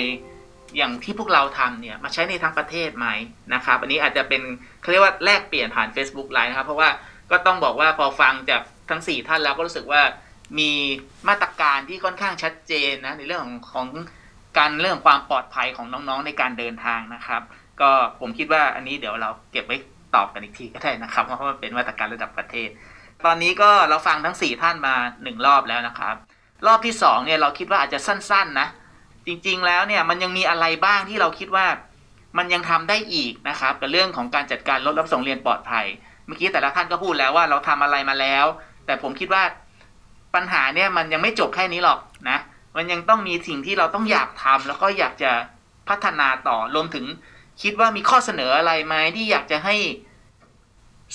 F: อย่างที่พวกเราทำเนี่ยมาใช้ในทั้งประเทศไหมนะครับอันนี้อาจจะเป็นเขาเรียกว่าแลกเปลี่ยนผ่าน Facebook ไลน์นะครับ เพราะว่าก็ต้องบอกว่าพอฟังจากทั้ง 4 ท่านแล้วก็รู้สึกว่ามีมาตรการที่ค่อนข้างชัดเจนนะในเรื่องของของการเรื่องความปลอดภัยของน้องๆในการเดินทางนะครับ ก็ผมคิดว่าอันนี้เดี๋ยวเราเก็บไว้ตอบกันอีกทีก็ได้นะครับ เพราะว่าเป็นมาตรการระดับประเทศ ตอนนี้ก็เราฟังทั้ง 4 ท่านมา 1 รอบแล้วนะครับ รอบที่2เนี่ยเราคิดว่าอาจจะสั้น ๆ นะ จริงๆแล้วเนี่ยมันยังมีอะไรบ้างที่เราคิดว่ามันยังทำได้อีกนะครับกับเรื่องของการจัดการรถรับส่งเรียนปลอดภัย เมื่อกี้แต่ละท่านก็พูดแล้วว่าเราทำอะไรมาแล้ว แต่ผมคิดว่าปัญหาเนี่ยมันยังไม่จบแค่นี้หรอกนะ มันยังต้องมีสิ่งที่เราต้องอยากทำแล้วก็อยากจะพัฒนาต่อรวมถึงคิดว่ามีข้อเสนออะไรไหมที่อยากจะให้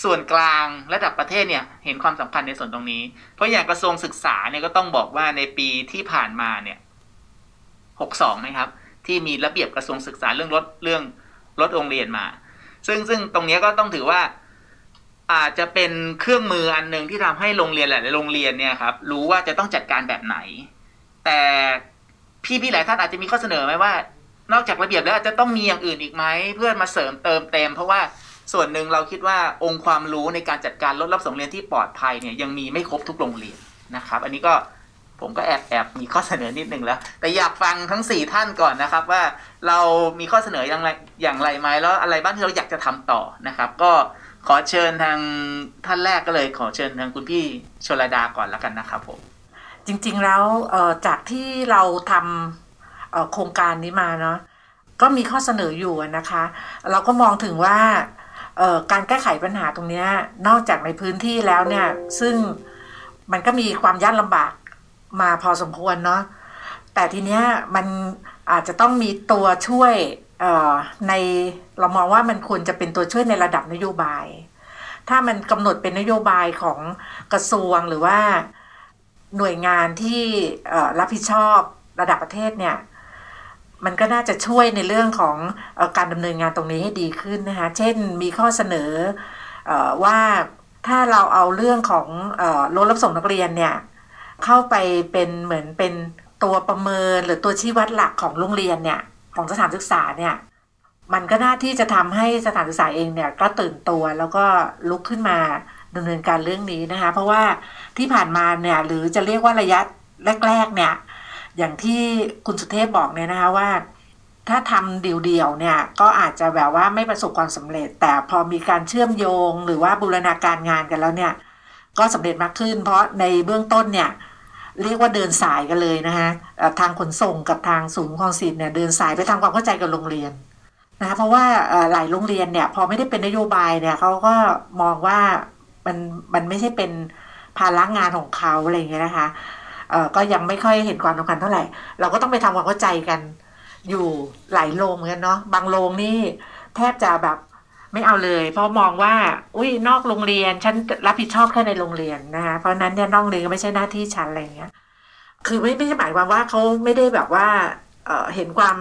F: ส่วนกลางระดับประเทศเนี่ยเห็นความสำคัญในส่วนตรงนี้ เพราะอย่างกระทรวงศึกษาเนี่ยก็ต้องบอกว่าในปีที่ผ่านมาเนี่ยหกสองนะครับ ที่มีระเบียบกระทรวงศึกษาเรื่องลดเรื่องลดโรงเรียนมา ซึ่งซึ่งตรงนี้ก็ต้องถือว่าอาจจะเป็นเครื่องมืออันหนึ่งที่ทำให้โรงเรียนหลายโรงเรียนเนี่ยครับรู้ว่าจะต้องจัดการแบบไหน แต่พี่พี่หลายท่านอาจจะมีข้อเสนอไหมว่า นอกจากระเบียบแล้วอาจจะต้องมีอย่างอื่นอีกไหมเพื่อมาเสริมเติมเต็มเพราะว่า ส่วนหนึ่งเราคิดว่าองค์ความรู้ในการจัดการรถรับส่งเรียนที่ปลอดภัยเนี่ยยังมีไม่ครบทุกโรงเรียนนะครับ อันนี้ก็ผมก็แอบแอบมีข้อเสนอนิดนึงแล้ว แต่อยากฟังทั้งสี่ท่านก่อนนะครับ ว่าเรามีข้อเสนออย่างไรอย่างไรไหมแล้วอะไรบ้างที่เราอยากจะทำต่อนะครับ ก็ขอเชิญทางท่านแรกก็เลย ขอเชิญทางคุณพี่ชลดาก่อนแล้วกันนะครับผม
G: จริงๆแล้วจากที่เราทำโครงการนี้มาเนาะก็มีข้อเสนออยู่นะคะ เราก็มองถึงว่า การแก้ไขปัญหาตรงนี้นอกจากในพื้นที่แล้วเนี่ย ซึ่งมันก็มีความยากลำบากมาพอสมควรเนาะแต่ทีเนี้ยมันอาจจะต้องมีตัวช่วยในเรามองว่ามันควรจะเป็นตัวช่วยในระดับนโยบาย ถ้ามันกำหนดเป็นนโยบายของกระทรวงหรือว่าหน่วยงานที่รับผิดชอบระดับประเทศเนี่ย มันก็น่าจะช่วยในเรื่องของอการดำเนินงานตรงนี้ให้ดีขึ้นนะคะ เช่นมีข้อเสนออว่าถ้าเราเอาเรื่องของรถรับส่งนักเรียนเนี่ยเข้าไปเป็นเหมือนเป็นตัวประเมินหรือตัวชี้วัดหลักของโรงเรียนเนี่ยของสถานศึกษาเนี่ยมันก็น่าที่จะทำให้สถานศึกษาเองเนี่ยก็ตื่นตัวแล้วก็ลุกขึ้นมาดำเนินการเรื่องนี้นะคะ เพราะว่าที่ผ่านมาเนี่ยหรือจะเรียกว่าระยะแรก ๆ เนี่ย อย่างที่คุณสุเทพบอกเนี่ยนะคะว่า ถ้าทำเดี่ยวๆเนี่ยก็อาจจะแบบว่าไม่ประสบความสำเร็จ แต่พอมีการเชื่อมโยงหรือว่าบูรณาการงานกันแล้วเนี่ย ก็สำเร็จมากขึ้น เพราะในเบื้องต้นเนี่ยเรียกว่าเดินสายกันเลยนะคะทางขนส่งกับทางศูนย์คองสิทธิ์เนี่ยเดินสายไปทำความเข้าใจกับโรงเรียนนะคะเพราะว่าหลายโรงเรียนเนี่ยพอไม่ได้เป็นนโยบายเนี่ยเขาก็มองว่ามันมันไม่ใช่เป็นภาระงานของเขาอะไรอย่างเงี้ยนะคะ ก็ยังไม่ค่อยเห็นความสำคัญเท่าไหร่ เราก็ต้องไปทำความเข้าใจกัน อยู่หลายโรงเหมือนกันเนาะบางโรงนี่แทบจะแบบไม่เอาเลย เพราะมองว่า อุ้ยนอกโรงเรียนฉันรับผิดชอบแค่ในโรงเรียนนะคะเพราะนั้นเนี่ยนอกเรียนไม่ใช่หน้าที่ฉันอะไรเงี้ยคือไม่ไม่ใช่หมายความว่าเขาไม่ได้แบบว่าเเห็นความ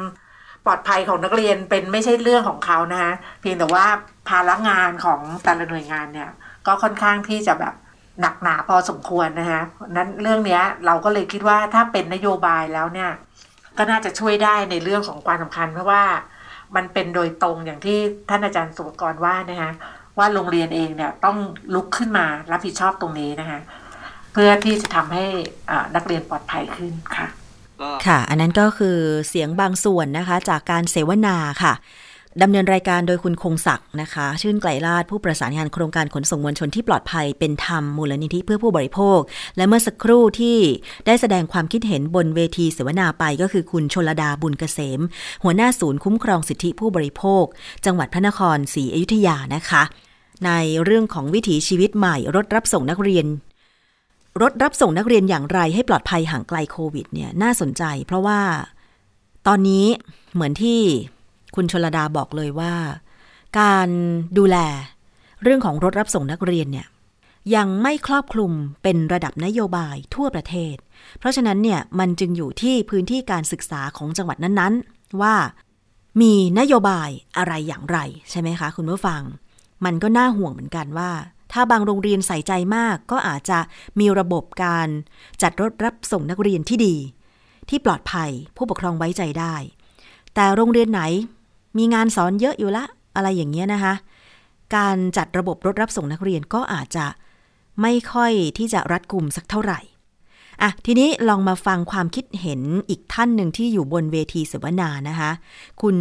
G: ปลอดภัยของนักเรียนเป็นไม่ใช่เรื่องของเขานะคะเพียงแต่ว่าภาระงานของแต่ละหน่วยงานเนี่ย ก็ค่อนข้างที่จะแบบ หนักหนาพอสมควรนะคะนั้นเรื่องนี้เราก็เลยคิดว่าถ้าเป็นนโยบายแล้วเนี่ยก็น่าจะช่วยได้ในเรื่องของความสำคัญ เพราะว่ามันเป็นโดยตรงอย่างที่ท่านอาจารย์สุกรว่านะคะว่าโรงเรียนเองเนี่ยต้องลุกขึ้นมารับผิดชอบตรงนี้นะคะเพื่อที่จะทำให้นักเรียนปลอดภัยขึ้นค่ะ
B: ค่ะ อันนั้นก็คือเสียงบางส่วนนะคะ จากการเสวนาค่ะ ดำเนินรายการโดยคุณคงศักดิ์นะคะ ชื่นไกลลาดผู้ประสานงานโครงการขนส่งมวลชนที่ปลอดภัยเป็นธรรมมูลนิธิเพื่อผู้บริโภค และเมื่อสักครู่ที่ได้แสดงความคิดเห็นบนเวทีเสวนาไปก็คือคุณชลดาบุญเกษม หัวหน้าศูนย์คุ้มครองสิทธิผู้บริโภค จังหวัดพระนครศรีอยุธยานะคะ ในเรื่องของวิถีชีวิตใหม่รถรับส่งนักเรียนรถรับส่งนักเรียนอย่างไรให้ปลอดภัยห่างไกลโควิดเนี่ยน่าสนใจ เพราะว่าตอนนี้เหมือนที่ คุณชลดาบอกเลยว่า การดูแลเรื่องของรถรับส่งนักเรียนเนี่ยยังไม่ครอบคลุมเป็นระดับนโยบายทั่วประเทศ เพราะฉะนั้นเนี่ยมันจึงอยู่ที่พื้นที่การศึกษาของจังหวัดนั้นๆ ว่ามีนโยบายอะไรอย่างไรใช่ไหมคะ คุณผู้ฟัง มันก็น่าห่วงเหมือนกันว่า ถ้าบางโรงเรียนใส่ใจมากก็อาจจะมีระบบการจัดรถรับส่งนักเรียนที่ดี ที่ปลอดภัยผู้ปกครองไว้ใจได้ แต่โรงเรียนไหน มีงานสอนเยอะอยู่ละ อะไรอย่างเงี้ยนะคะ การจัดระบบรถรับส่งนักเรียนก็อาจจะไม่ค่อยที่จะรัดกลุ่มสักเท่าไหร่อะทีนี้ลองมาฟังความคิดเห็นอีกท่านหนึ่งที่อยู่บนเวทีเสวนานะคะ คุณ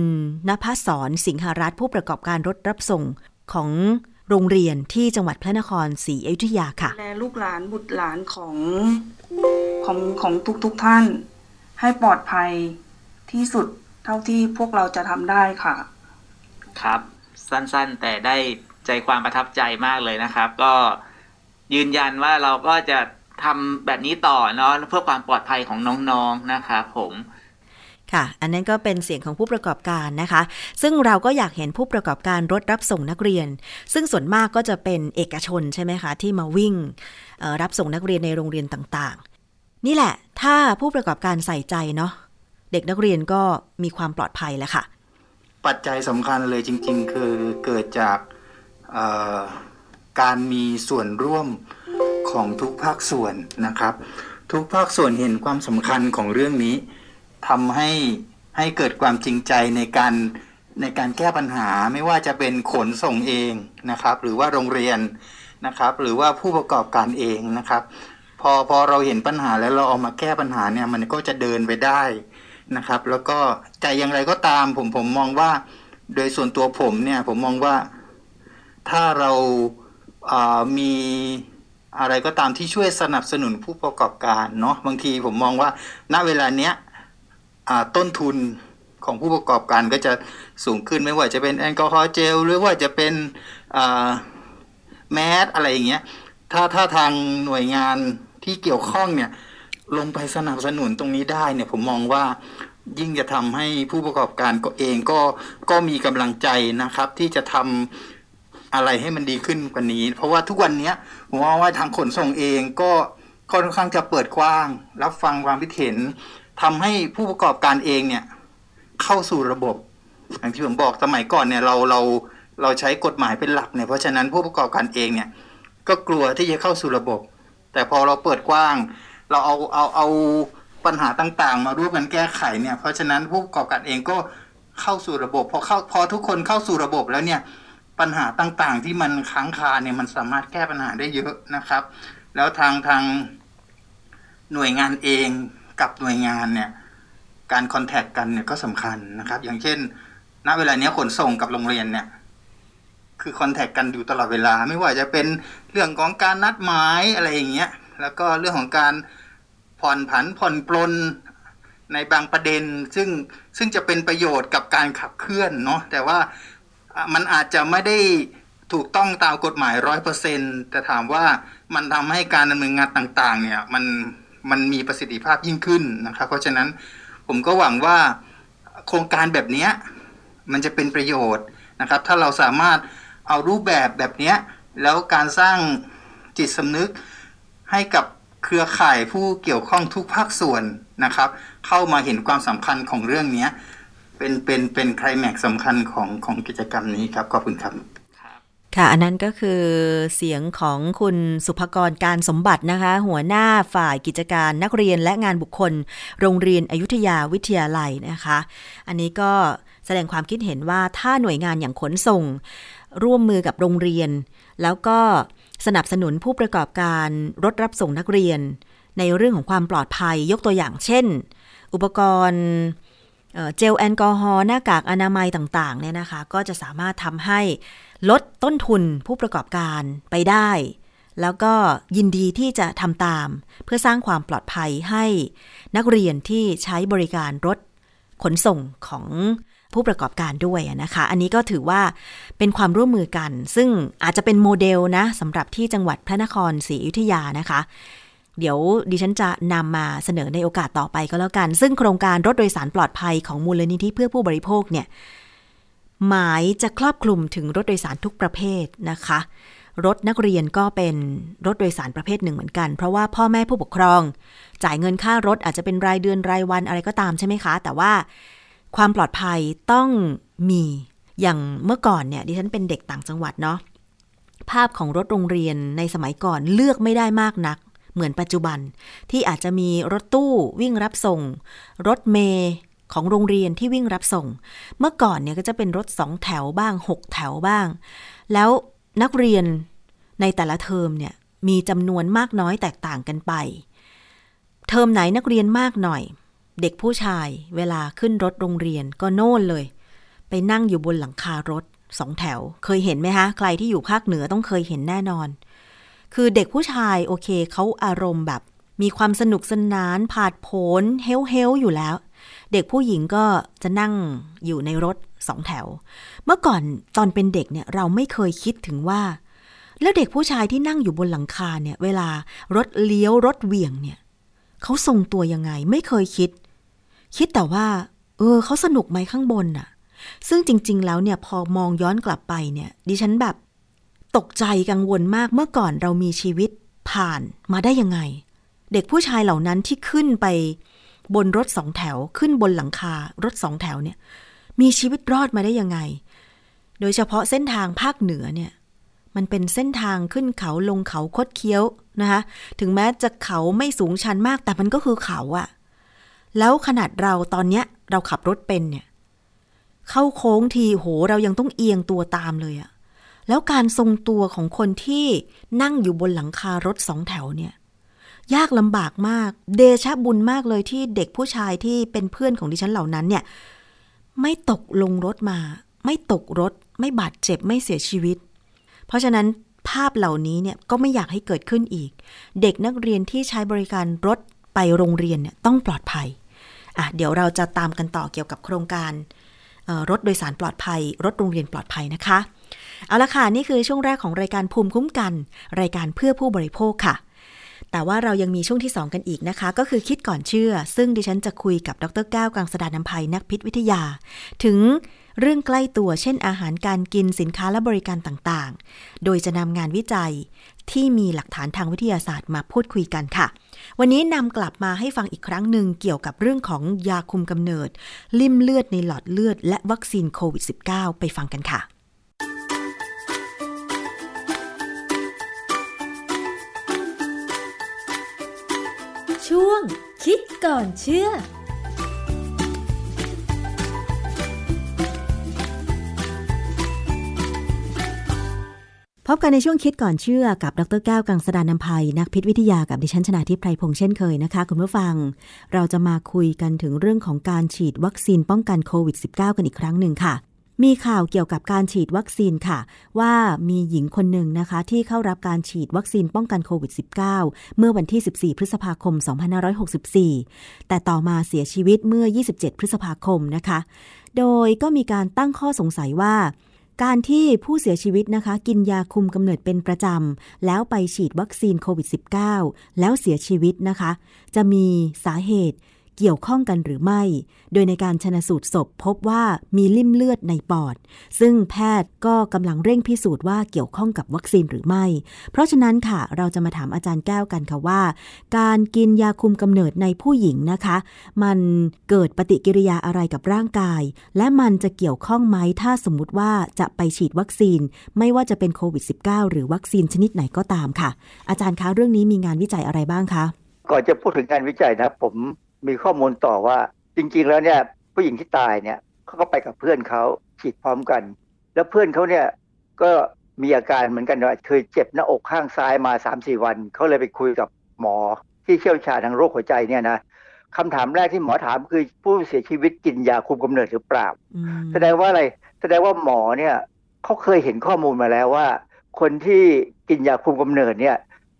B: นภศรสิงหารัตผู้ประกอบการรถรับส่งของโรงเรียนที่จังหวัดพระนครศรีอยุธยาค่ะ
H: แลลูกหลานบุตรหลานของของของทุกๆทท่าน ให้ปลอดภัยที่สุด ท่าที่พวกเราจะทำได้ค่ะ
F: ครับ สั้นๆ แต่ได้ใจความประทับใจมากเลยนะครับ ก็ยืนยันว่าเราก็จะทำแบบนี้ต่อเนาะเพื่อความปลอดภัยของน้องๆนะครับผม
B: ค่ะ อันนั้นก็เป็นเสียงของผู้ประกอบการนะคะ ซึ่งเราก็อยากเห็นผู้ประกอบการรถรับส่งนักเรียน ซึ่งส่วนมากก็จะเป็นเอกชนใช่ไหมคะ ที่มาวิ่งรับส่งนักเรียนในโรงเรียนต่างๆ นี่แหละ ถ้าผู้ประกอบการใส่ใจเนาะ เด็กนักเรียนก็มีความปลอดภัยแล้วค่ะ
I: ปัจจัยสำคัญเลยจริง ๆ คือเกิดจากการมีส่วนร่วมของทุกภาคส่วนนะครับ ทุกภาคส่วนเห็นความสำคัญของเรื่องนี้ทำให้ให้เกิดความจริงใจในการในการแก้ปัญหาไม่ว่าจะเป็นขนส่งเองนะครับ หรือว่าโรงเรียนนะครับ หรือว่าผู้ประกอบการเองนะครับ พอพอเราเห็นปัญหาแล้วเราเอามาแก้ปัญหาเนี่ยมันก็จะเดินไปได้ นะครับ แล้วก็ใจอย่างไรก็ตามผมผมมองว่า โดยส่วนตัวผมเนี่ยผมมองว่าถ้าเราามีอะไรก็ตามที่ช่วยสนับสนุนผู้ประกอบการเนาะบางทีผมมองว่าณเวลาเนี้ยต้นทุนของผู้ประกอบการก็จะสูงขึ้นไม่ว่าจะเป็นแอลกอฮอล์เจลหรือว่าจะเป็นแมสอะไรอย่างเงี้ยถ้าถ้าทางหน่วยงานที่เกี่ยวข้องเนี่ย ลงไปสนับสนุนตรงนี้ได้เนี่ยผมมองว่ายิ่งจะทำให้ผู้ประกอบการก็เองก็ก็มีกำลังใจนะครับ ที่จะทำอะไรให้มันดีขึ้นกว่านี้ เพราะว่าทุกวันนี้ผมว่าว่าทางขนส่งเองก็ค่อนข้างจะเปิดกว้าง รับฟังความคิดเห็นทำให้ผู้ประกอบการเองเนี่ย เข้าสู่ระบบ อย่างที่ผมบอกสมัยก่อนเนี่ยเราเราเราใช้กฎหมายเป็นหลักเนี่ยเพราะฉะนั้นผู้ประกอบการเองเนี่ย ก็กลัวที่จะเข้าสู่ระบบ แต่พอเราเปิดกว้าง เราเอาเอาเอาปัญหาต่างๆ มาร่วมกันแก้ไขเนี่ย เพราะฉะนั้นผู้ประกอบการเองก็เข้าสู่ระบบพอเข้าพอทุกคนเข้าสู่ระบบแล้วเนี่ยปัญหาต่างๆ ที่มันค้างคาเนี่ยมันสามารถแก้ปัญหาได้เยอะนะครับ แล้วทางทางหน่วยงานเองกับหน่วยงานเนี่ยการคอนแทคกันเนี่ยก็สำคัญนะครับ อย่างเช่น ณเวลานี้ขนส่งกับโรงเรียนเนี่ยคือคอนแทคกันอยู่ตลอดเวลา ไม่ว่าจะเป็นเรื่องของการนัดหมายอะไรอย่างเงี้ย แล้วก็เรื่องของการผ่อนผันผ่อนปลนในบางประเด็น ซึ่งซึ่งจะเป็นประโยชน์กับการขับเคลื่อนเนาะแต่ว่ามันอาจจะไม่ได้ถูกต้องตามกฎหมายร้อยเปอร์เซ็นแต่ถามว่ามันทำให้การดำเนินงานต่างๆ เนี่ยมันมันมีประสิทธิภาพยิ่งขึ้นนะครับ เพราะฉะนั้นผมก็หวังว่าโครงการแบบนี้มันจะเป็นประโยชน์นะครับ ถ้าเราสามารถเอารูปแบบแบบนี้แล้วการสร้างจิตสำนึก ให้กับเครือข่ายผู้เกี่ยวข้องทุกภาคส่วนนะครับ เข้ามาเห็นความสำคัญของเรื่องนี้เป็นเป็นเป็นไคลแม็กสำคัญของของกิจกรรมนี้ครับขอบคุณครับ
B: ค่ะ อันนั้นก็คือเสียงของคุณสุภกรการสมบัตินะคะ หัวหน้าฝ่ายกิจการนักเรียนและงานบุคคล โรงเรียนอยุธยาวิทยาลัยนะคะ อันนี้ก็แสดงความคิดเห็นว่าถ้าหน่วยงานอย่างขนส่ง ร่วมมือกับโรงเรียน แล้วก็ สนับสนุนผู้ประกอบการรถรับส่งนักเรียน ในเรื่องของความปลอดภัยยกตัวอย่างเช่น อุปกรณ์เจลแอลกอฮอล์หน้ากากอนามัยต่างๆเนี่ยนะคะ ก็จะสามารถทำให้ลดต้นทุนผู้ประกอบการไปได้ แล้วก็ยินดีที่จะทำตาม เพื่อสร้างความปลอดภัยให้นักเรียนที่ใช้บริการรถ ขนส่งของผู้ประกอบการด้วยนะคะ อันนี้ก็ถือว่าเป็นความร่วมมือกัน ซึ่งอาจจะเป็นโมเดลนะสำหรับที่จังหวัดพระนครศรีอยุธยานะคะ เดี๋ยวดิฉันจะนำมาเสนอในโอกาสต่อไปก็แล้วกัน ซึ่งโครงการรถโดยสารปลอดภัยของมูลนิธิเพื่อผู้บริโภคเนี่ยหมายจะครอบคลุมถึงรถโดยสารทุกประเภทนะคะ รถนักเรียนก็เป็นรถโดยสารประเภทหนึ่งเหมือนกัน เพราะว่าพ่อแม่ผู้ปกครอง จ่ายเงินค่ารถอาจจะเป็นรายเดือนรายวันอะไรก็ตามใช่ไหมคะ แต่ว่าความปลอดภัยต้องมีอย่างเมื่อก่อนเนี่ยดิฉันเป็นเด็กต่างจังหวัดเนาะภาพของรถโรงเรียนในสมัยก่อนเลือกไม่ได้มากนัก เหมือนปัจจุบันที่อาจจะมีรถตู้วิ่งรับส่ง รถเมย์ของโรงเรียนที่วิ่งรับส่ง เมื่อก่อนเนี่ยก็จะเป็นรถสองแถวบ้างหกแถวบ้าง แล้ว นักเรียนในแต่ละเทอมเนี่ยมีจำนวนมากน้อยแตกต่างกันไป เทอมไหนนักเรียนมากหน่อย เด็กผู้ชายเวลาขึ้นรถโรงเรียนก็โน่นเลย ไปนั่งอยู่บนหลังคารถสองแถว เคยเห็นไหมคะ ใครที่อยู่ภาคเหนือต้องเคยเห็นแน่นอน คือเด็กผู้ชายโอเคเขาอารมณ์แบบ มีความสนุกสนานผาดโผนเฮลเฮลอยู่แล้ว เด็กผู้หญิงก็จะนั่งอยู่ในรถ สองแถว เมื่อก่อนตอนเป็นเด็กเนี่ยเราไม่เคยคิดถึงว่า แล้วเด็กผู้ชายที่นั่งอยู่บนหลังคาเนี่ย เวลารถเลี้ยวรถเหวี่ยงเนี่ยเขาทรงตัวยังไงไม่เคยคิด คิดแต่ว่า เออเขาสนุกไหมข้างบนน่ะ ซึ่งจริง ๆ แล้วเนี่ยพอมองย้อนกลับไปเนี่ย ดิฉันแบบตกใจกังวลมากเมื่อก่อนเรามีชีวิตผ่านมาได้ยังไง เด็กผู้ชายเหล่านั้นที่ขึ้นไปบนรถสองแถวขึ้นบนหลังคารถสองแถวเนี่ย มีชีวิตรอดมาได้ยังไง โดยเฉพาะเส้นทางภาคเหนือเนี่ย มันเป็นเส้นทางขึ้นเขาลงเขาคดเคี้ยวนะคะ ถึงแม้จะเขาไม่สูงชันมาก แต่มันก็คือเขาอะแล้วขนาดเราตอนเนี้ยเราขับรถเป็นเนี่ย เข้าโค้งทีโหเรายังต้องเอียงตัวตามเลยอะแล้วการทรงตัวของคนที่นั่งอยู่บนหลังคารถสองแถวเนี่ย ยากลำบากมาก เดชะบุญมากเลยที่เด็กผู้ชายที่เป็นเพื่อนของดิฉันเหล่านั้นเนี่ย ไม่ตกลงรถมา ไม่ตกรถ ไม่บาดเจ็บไม่เสียชีวิต เพราะฉะนั้นภาพเหล่านี้เนี่ยก็ไม่อยากให้เกิดขึ้นอีก เด็กนักเรียนที่ใช้บริการรถไปโรงเรียนเนี่ยต้องปลอดภัยอะเดี๋ยวเราจะตามกันต่อเกี่ยวกับโครงการรถโดยสารปลอดภัย รถโรงเรียนปลอดภัยนะคะ เอาละค่ะ นี่คือช่วงแรกของรายการภูมิคุ้มกัน รายการเพื่อผู้บริโภคค่ะ แต่ว่าเรายังมีช่วงที่ 2 กันอีกนะคะ ก็คือคิดก่อนเชื่อ ซึ่งดิฉันจะคุยกับดรแก้วกังสดานนภัยนักพิษวิทยา ถึงเรื่องใกล้ตัวเช่นอาหารการกินสินค้าและบริการต่างๆ โดยจะนำงานวิจัยที่มีหลักฐานทางวิทยาศาสตร์มาพูดคุยกันค่ะ วันนี้นำกลับมาให้ฟังอีกครั้งหนึ่งเกี่ยวกับเรื่องของยาคุมกำเนิด ลิ่มเลือดในหลอดเลือด และวัคซีนโควิด -19 ไปฟังกันค่ะ
A: ช่วง คิดก่อนเชื่อ
B: พบกันในช่วงคิดก่อนเชื่อกับ ดรแก้วกังสดานนภัย นักพิษวิทยากับดิฉันชนาทิพไพรพงษ์เช่นเคยนะคะ คุณผู้ฟัง เราจะมาคุยกันถึงเรื่องของการฉีดวัคซีนป้องกันโควิด -19 กันอีกครั้งหนึ่งค่ะ มีข่าวเกี่ยวกับการฉีดวัคซีนค่ะ ว่ามีหญิงคนหนึ่งนะคะ ที่เข้ารับการฉีดวัคซีนป้องกันโควิด -19 เมื่อวันที่ 14 พฤษภาคม 2564 แต่ต่อมาเสียชีวิตเมื่อ 27 พฤษภาคมนะคะ โดยก็มีการตั้งข้อสงสัยว่าการที่ผู้เสียชีวิตนะคะ กินยาคุมกำเนิดเป็นประจำ แล้วไปฉีดวัคซีนโควิด -19 แล้วเสียชีวิตนะคะ จะมีสาเหตุ เกี่ยวข้องกันหรือไม่ โดยในการชนะสูตรศพพบว่ามีลิ่มเลือดในปอด ซึ่งแพทย์ก็กำลังเร่งพิสูจน์ว่าเกี่ยวข้องกับวัคซีนหรือไม่ เพราะฉะนั้นค่ะเราจะมาถามอาจารย์แก้วกันค่ะว่า การกินยาคุมกำเนิดในผู้หญิงนะคะ มันเกิดปฏิกิริยาอะไรกับร่างกาย และมันจะเกี่ยวข้องไหมถ้าสมมติว่าจะไปฉีดวัคซีน ไม่ว่าจะเป็นโควิด -19 หรือวัคซีนชนิดไหนก็ตามค่ะ อาจารย์คะเรื่องนี้มีงานวิจัยอะไรบ้างคะ
J: ก่อนจะพูดถึงงานวิจัยนะผม มีข้อมูลต่อว่าจริงๆแล้วเนี่ยผู้หญิงที่ตายเนี่ยเขาก็ไปกับเพื่อนเขาฉีดพร้อมกัน แล้วเพื่อนเขาเนี่ยก็มีอาการเหมือนกันว่าเคยเจ็บหน้าอกข้างซ้ายมาสามสี่วันเขาเลยไปคุยกับหมอที่เชี่ยวชาญทางโรคหัวใจเนี่ยนะคำถามแรกที่หมอถามคือผู้เสียชีวิตกินยาคุมกำเนิดหรือเปล่า แสดงว่าอะไรแสดงว่าหมอเนี่ยเขาเคยเห็นข้อมูลมาแล้วว่า คนที่กินยาคุมกำเนิดเนี่ย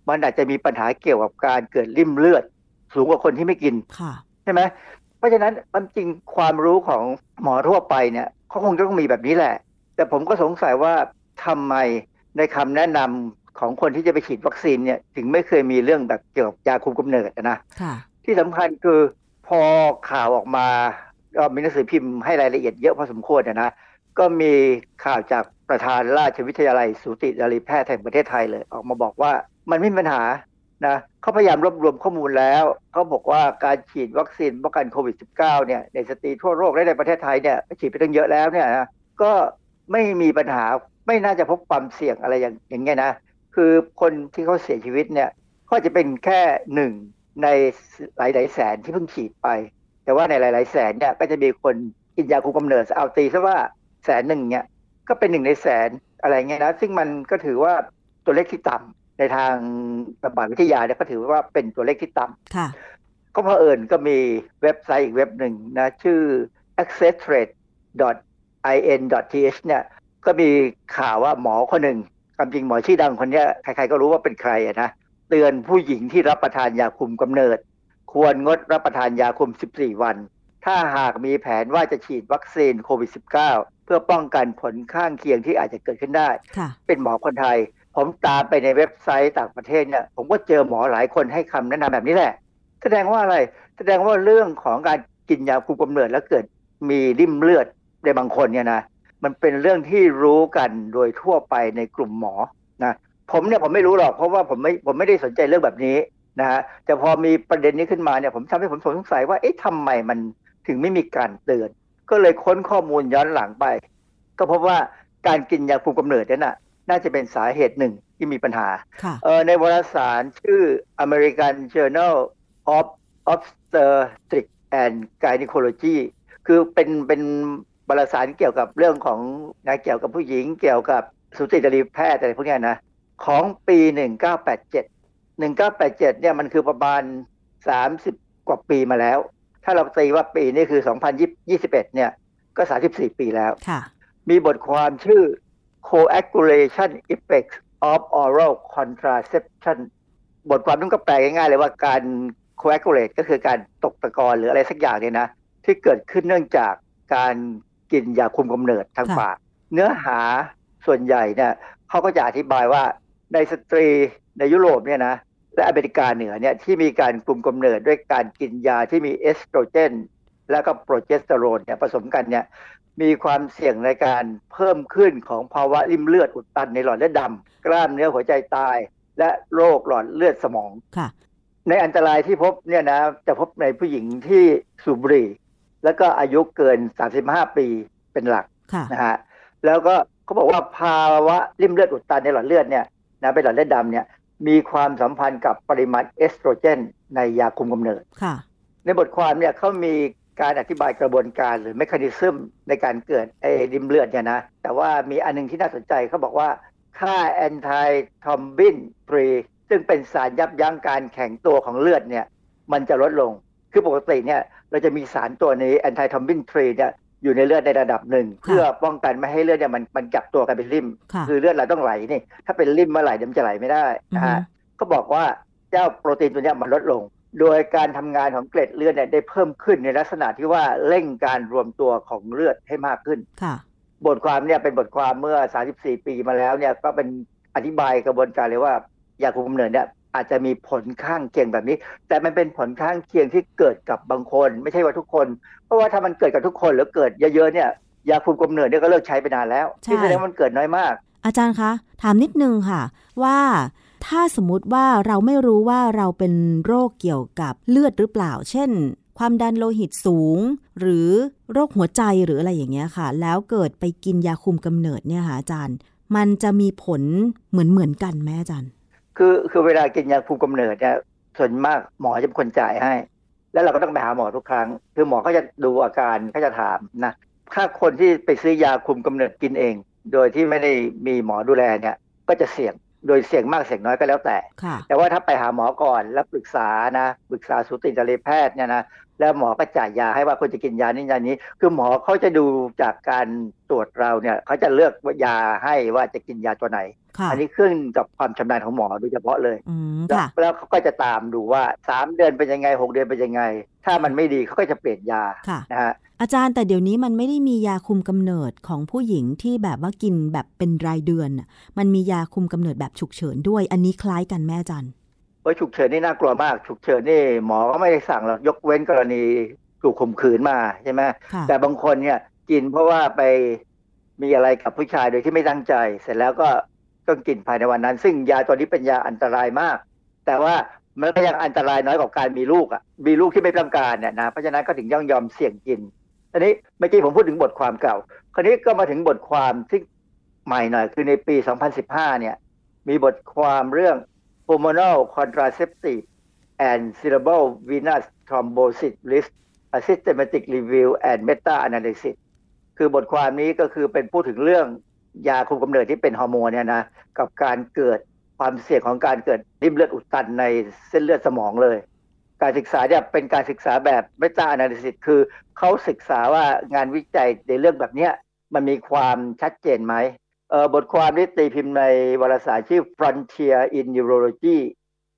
J: มันอาจจะมีปัญหาเกี่ยวกับการเกิดริ่มเลือด สูงกว่าคนที่ไม่กิน
B: ค่ะ
J: ใช่ไหมเพราะฉะนั้นความจริงความรู้ของหมอทั่วไปเนี่ยเขาคงจะต้องมีแบบนี้แหละ แต่ผมก็สงสัยว่าทำไมในคำแนะนำของคนที่จะไปฉีดวัคซีนเนี่ยถึงไม่เคยมีเรื่องแบบเกี่ยวกับยาคุมกำเนิดนะ
B: ค่ะ
J: ที่สำคัญคือพอข่าวออกมาก็มีหนังสือพิมพ์ให้รายละเอียดเยอะพอสมควรนะ ก็มีข่าวจากประธานราชวิทยาลัยสูตินรีแพทย์แห่งประเทศไทยเลย ออกมาบอกว่ามันไม่มีปัญหา นะเขาพยายามรวบรวมข้อมูลแล้วเขาบอกว่าการฉีดวัคซีนป้องกันโควิด -19 เนี่ยในสตรีทั่วโลกและในประเทศไทยเนี่ยฉีดไปตั้งเยอะแล้วเนี่ยนะก็ไม่มีปัญหาไม่น่าจะพบความเสี่ยงอะไรอย่างอย่างเงี้ยนะคือคนที่เขาเสียชีวิตเนี่ยก็จะเป็นแค่หนึ่งในหลายหลายแสนที่เพิ่งฉีดไป แต่ว่าในหลาย ๆ แสนเนี่ยก็จะมีคนกินยาคุมกำเนิดเอาตีซะว่าแสนหนึ่งเนี่ยก็เป็นหนึ่งในแสนอะไรเงี้ยนะซึ่งมันก็ถือว่าตัวเลขที่ต่ำ ในทางระบาดวิทยาเนี่ยก็ถือว่าเป็นตัวเลขที่ต่ำ
B: ค่ะ
J: ก็เพอเอิญก็มีเว็บไซต์อีกเว็บหนึ่งนะ ชื่อ accesstrade.in.th เนี่ยก็มีข่าวว่าหมอคนหนึ่งความจริงหมอชื่อดังคนเนี้ยใครๆก็รู้ว่าเป็นใครอะนะเตือนผู้หญิงที่รับประทานยาคุมกำเนิด ควรงดรับประทานยาคุม 14 วัน ถ้าหากมีแผนว่าจะฉีดวัคซีนโควิด -19 เพื่อป้องกันผลข้างเคียงที่อาจจะเกิดขึ้นได้
B: ค่ะ
J: เป็นหมอคนไทย ผมตามไปในเว็บไซต์ต่างประเทศเนี่ยผมก็เจอหมอหลายคนให้คำแนะนำแบบนี้แหละ แสดงว่าอะไร แสดงว่าเรื่องของการกินยาคุมกำเนิดแล้วเกิดมีริ่มเลือดในบางคนเนี่ยนะมันเป็นเรื่องที่รู้กันโดยทั่วไปในกลุ่มหมอนะผมเนี่ยผมไม่รู้หรอกเพราะว่าผมไม่ผมไม่ได้สนใจเรื่องแบบนี้นะฮะแต่พอมีประเด็นนี้ขึ้นมาเนี่ยผมทำให้ผมสงสัยว่าเอ๊ะทำไมมันถึงไม่มีการเตือน ก็เลยค้นข้อมูลย้อนหลังไป ก็พบว่าการกินยาคุมกำเนิดเนี่ยนะ น่าจะเป็นสาเหตุหนึ่งที่มีปัญหา
B: ค่ะ
J: เออในวารสารชื่อ American Journal of Obstetrics and Gynecology คือเป็นเป็นวารสารเกี่ยวกับเรื่องของนะเกี่ยวกับผู้หญิงเกี่ยวกับสูตินรีแพทย์อะไรพวกเนี้ยนะของปี 1987 1987เนี่ยมันคือประมาณ 30 กว่าปีมาแล้ว ถ้าเราตีว่าปีนี้คือ 2021เนี่ยก็ 34 ปีแล้ว
B: ค่ะ
J: มีบทความชื่อ coagulation effects of oral contraception บทความนั้นก็แปลง่ายๆเลยว่าการ coagulate ก็คือการตกตะกอนหรืออะไรสักอย่างเนี่ยนะ ที่เกิดขึ้นเนื่องจากการกินยาคุมกำเนิดทาง
B: ค่ะ
J: ปากเนื้อหาส่วนใหญ่เนี่ยเขาก็จะอธิบายว่าในสตรีในยุโรปเนี่ยนะและอเมริกาเหนือเนี่ยที่มีการคุมกำเนิดด้วยการกินยาที่มีเอสโตรเจน แล้วก็โปรเจสเตอโรนเนี่ยผสมกันเนี่ย มีความเสี่ยงในการเพิ่มขึ้นของภาวะริ่มเลือดอุดตันในหลอดเลือดดำกล้ามเนื้อหัวใจตาย และโรคหลอดเลือดสมอง
B: ค่ะ
J: ในอันตรายที่พบเนี่ยนะจะพบในผู้หญิงที่สูบบุหรี่ แล้วก็อายุเกิน 35 ปีเป็นหลัก
B: ค่ะ
J: นะฮะแล้วก็เขาบอกว่าภาวะริ่มเลือดอุดตันในหลอดเลือดเนี่ยนะเป็นหลอดเลือดดำเนี่ยมีความสัมพันธ์กับปริมาณเอสโตรเจน ในยาคุมกำเนิด
B: ค่ะ
J: ในบทความเนี่ยเขามี การอธิบายกระบวนการหรือ mechanism ในการเกิดไอ้ลิ่มเลือดเนี่ยนะ แต่ว่ามีอันหนึ่งที่น่าสนใจเขาบอกว่าค่า antithrombin 3ซึ่งเป็นสารยับยั้งการแข็งตัวของเลือดเนี่ยมันจะลดลง คือปกติเนี่ยเราจะมีสารตัวนี้ antithrombin 3เนี่ยอยู่ในเลือดในระดับหนึ่ง เพื่อป้องกันไม่ให้เลือดเนี่ยมันมันจับตัวกันเป็นลิ่ม
B: ค่ะ
J: คือเลือดเราต้องไหลนี่ ถ้าเป็นลิ่มเมื่อไหร่เดี๋ยวมันจะไหลไม่ได้นะฮะ
B: อือฮึ
J: ก็บอกว่าเจ้าโปรตีนตัวเนี้ยมันลดลง โดยการทำงานของเกล็ดเลือดเนี่ยได้เพิ่มขึ้นในลักษณะที่ว่าเร่งการรวมตัวของเลือดให้มากขึ้น
B: ค่ะ
J: บทความเนี่ยเป็นบทความเมื่อ 34 ปีมาแล้วเนี่ยก็เป็นอธิบายกระบวนการเลยว่ายาคุมกำเนิดเนี่ยอาจจะมีผลข้างเคียงแบบนี้ แต่มันเป็นผลข้างเคียงที่เกิดกับบางคน ไม่ใช่ว่าทุกคน เพราะว่าถ้ามันเกิดกับทุกคนหรือเกิดเยอะๆเนี่ยยาคุมกำเนิดเนี่ยก็เลิกใช้ไปนานแล้ว
B: ใช่
J: ที่แสดงว่ามันเกิดน้อยมาก
B: อาจารย์คะถามนิดนึงค่ะว่า ถ้าสมมุติว่าเราไม่รู้ว่าเราเป็นโรคเกี่ยวกับเลือดหรือเปล่า เช่น ความดันโลหิตสูง หรือโรคหัวใจหรืออะไรอย่างเงี้ยค่ะ แล้วเกิดไปกินยาคุมกำเนิดเนี่ยค่ะอาจารย์ มันจะมีผลเหมือนเหมือนกันไหมอาจารย์
J: คือคือเวลากินยาคุมกำเนิดเนี่ยส่วนมากหมอจะเป็นคนจ่ายให้ แล้วเราก็ต้องไปหาหมอทุกครั้ง คือหมอเขาจะดูอาการเขาจะถามนะถ้าคนที่ไปซื้อยาคุมกำเนิดกินเอง โดยที่ไม่ได้มีหมอดูแลเนี่ยก็จะเสี่ยง โดยเสี่ยงมากเสี่ยงน้อยก็แล้วแต่
B: ค่ะ
J: แต่ว่าถ้าไปหาหมอก่อนแล้วปรึกษานะปรึกษาสูตินรีแพทย์เนี่ยนะแล้วหมอก็จ่ายยาให้ว่าควรจะกินยานี้ยานี้ คือหมอเขาจะดูจากการตรวจเราเนี่ยเขาจะเลือกยาให้ว่าจะกินยาตัวไหน
B: ค่ะ
J: อันนี้ขึ้นกับความชำนาญของหมอโดยเฉพาะเลย
B: อืม
J: แล้ว
B: ค่ะ
J: แล้วเขาก็จะตามดูว่าสามเดือนเป็นยังไงหกเดือนเป็นยังไง ถ้ามันไม่ดีเขาก็จะเปลี่ยนยา
B: ค่ะ
J: นะฮะ
B: อาจารย์แต่เดี๋ยวนี้มันไม่ได้มียาคุมกำเนิดของผู้หญิงที่แบบว่ากินแบบเป็นรายเดือนน่ะมันมียาคุมกำเนิดแบบฉุกเฉินด้วย อันนี้คล้ายกันแม่อาจารย์
J: เพราะฉุกเฉินนี่น่ากลัวมาก ฉุกเฉินนี่หมอก็ไม่ได้สั่งหรอกยกเว้นกรณีถูกข่มขืนมาใช่ไหม
B: ค่ะ
J: แต่บางคนเนี่ยกินเพราะว่าไปมีอะไรกับผู้ชายโดยที่ไม่ตั้งใจ เสร็จแล้วก็ต้องกินภายในวันนั้น ซึ่งยาตัวนี้เป็นยาอันตรายมาก แต่ว่ามันก็ยังอันตรายน้อยกว่าการมีลูกอะมีลูกที่ไม่ต้องการเนี่ยนะเพราะฉะนั้นก็ถึงย่อมยอมเสี่ยงกิน อันนี้เมื่อกี้ผมพูดถึงบทความเก่า คราวนี้ก็มาถึงบทความที่ใหม่หน่อย คือในปี 2015 เนี่ย มีบทความเรื่อง hormonal contraceptive and cerebral venous thrombosis risk a systematic review and meta analysis คือบทความนี้ก็คือเป็นพูดถึงเรื่องยาคุมกำเนิดที่เป็นฮอร์โมนเนี่ยนะกับการเกิดความเสี่ยงของการเกิดริ่มเลือดอุดตันในเส้นเลือดสมองเลย การศึกษาเนี่ยเป็นการศึกษาแบบ meta analysis คือเขาศึกษาว่างานวิจัยในเรื่องแบบนี้มันมีความชัดเจนไหมบทความนี้ตีพิมพ์ในวารสารชื่อ Frontier in Neurology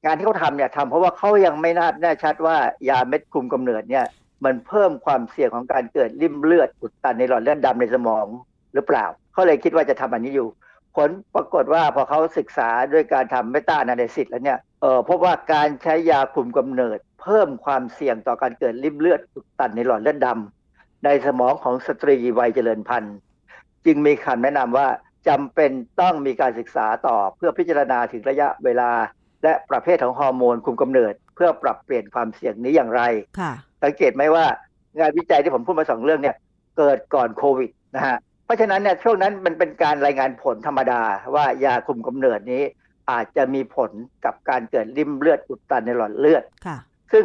J: งานที่เขาทำเนี่ยทำเพราะว่าเขายังไม่น่าแน่ชัดว่ายาเม็ดคุมกำเนิดเนี่ยมันเพิ่มความเสี่ยงของการเกิดริ่มเลือดอุดตันในหลอดเลือดดำในสมองหรือเปล่าเขาเลยคิดว่าจะทำอันนี้อยู่ ผลปรากฏว่าพอเขาศึกษาด้วยการทำเมตา a นา y ซิสแล้วเนี่ยเออพบว่าการใช้ยาคุมกำเนิด เพิ่มความเสี่ยงต่อการเกิดริ่มเลือดอุดตันในหลอดเลือดดำในสมองของสตรีวัยเจริญพันธุ์จึงมีคำแนะนำว่าจำเป็นต้องมีการศึกษาต่อเพื่อพิจารณาถึงระยะเวลา และประเภทของฮอร์โมนคุมกำเนิด เพื่อปรับเปลี่ยนความเสี่ยงนี้อย่างไร
B: ค่ะ
J: สังเกตไหมว่างานวิจัยที่ผมพูดมาสองเรื่องเนี่ยเกิดก่อนโควิดนะฮะเพราะฉะนั้นเนี่ยช่วงนั้นมันเป็นการรายงานผลธรรมดา ว่ายาคุมกำเนิดนี้อาจจะมีผลกับการเกิดริ่มเลือดอุดตันในหลอดเลือด
B: ค่ะ
J: ซึ่ง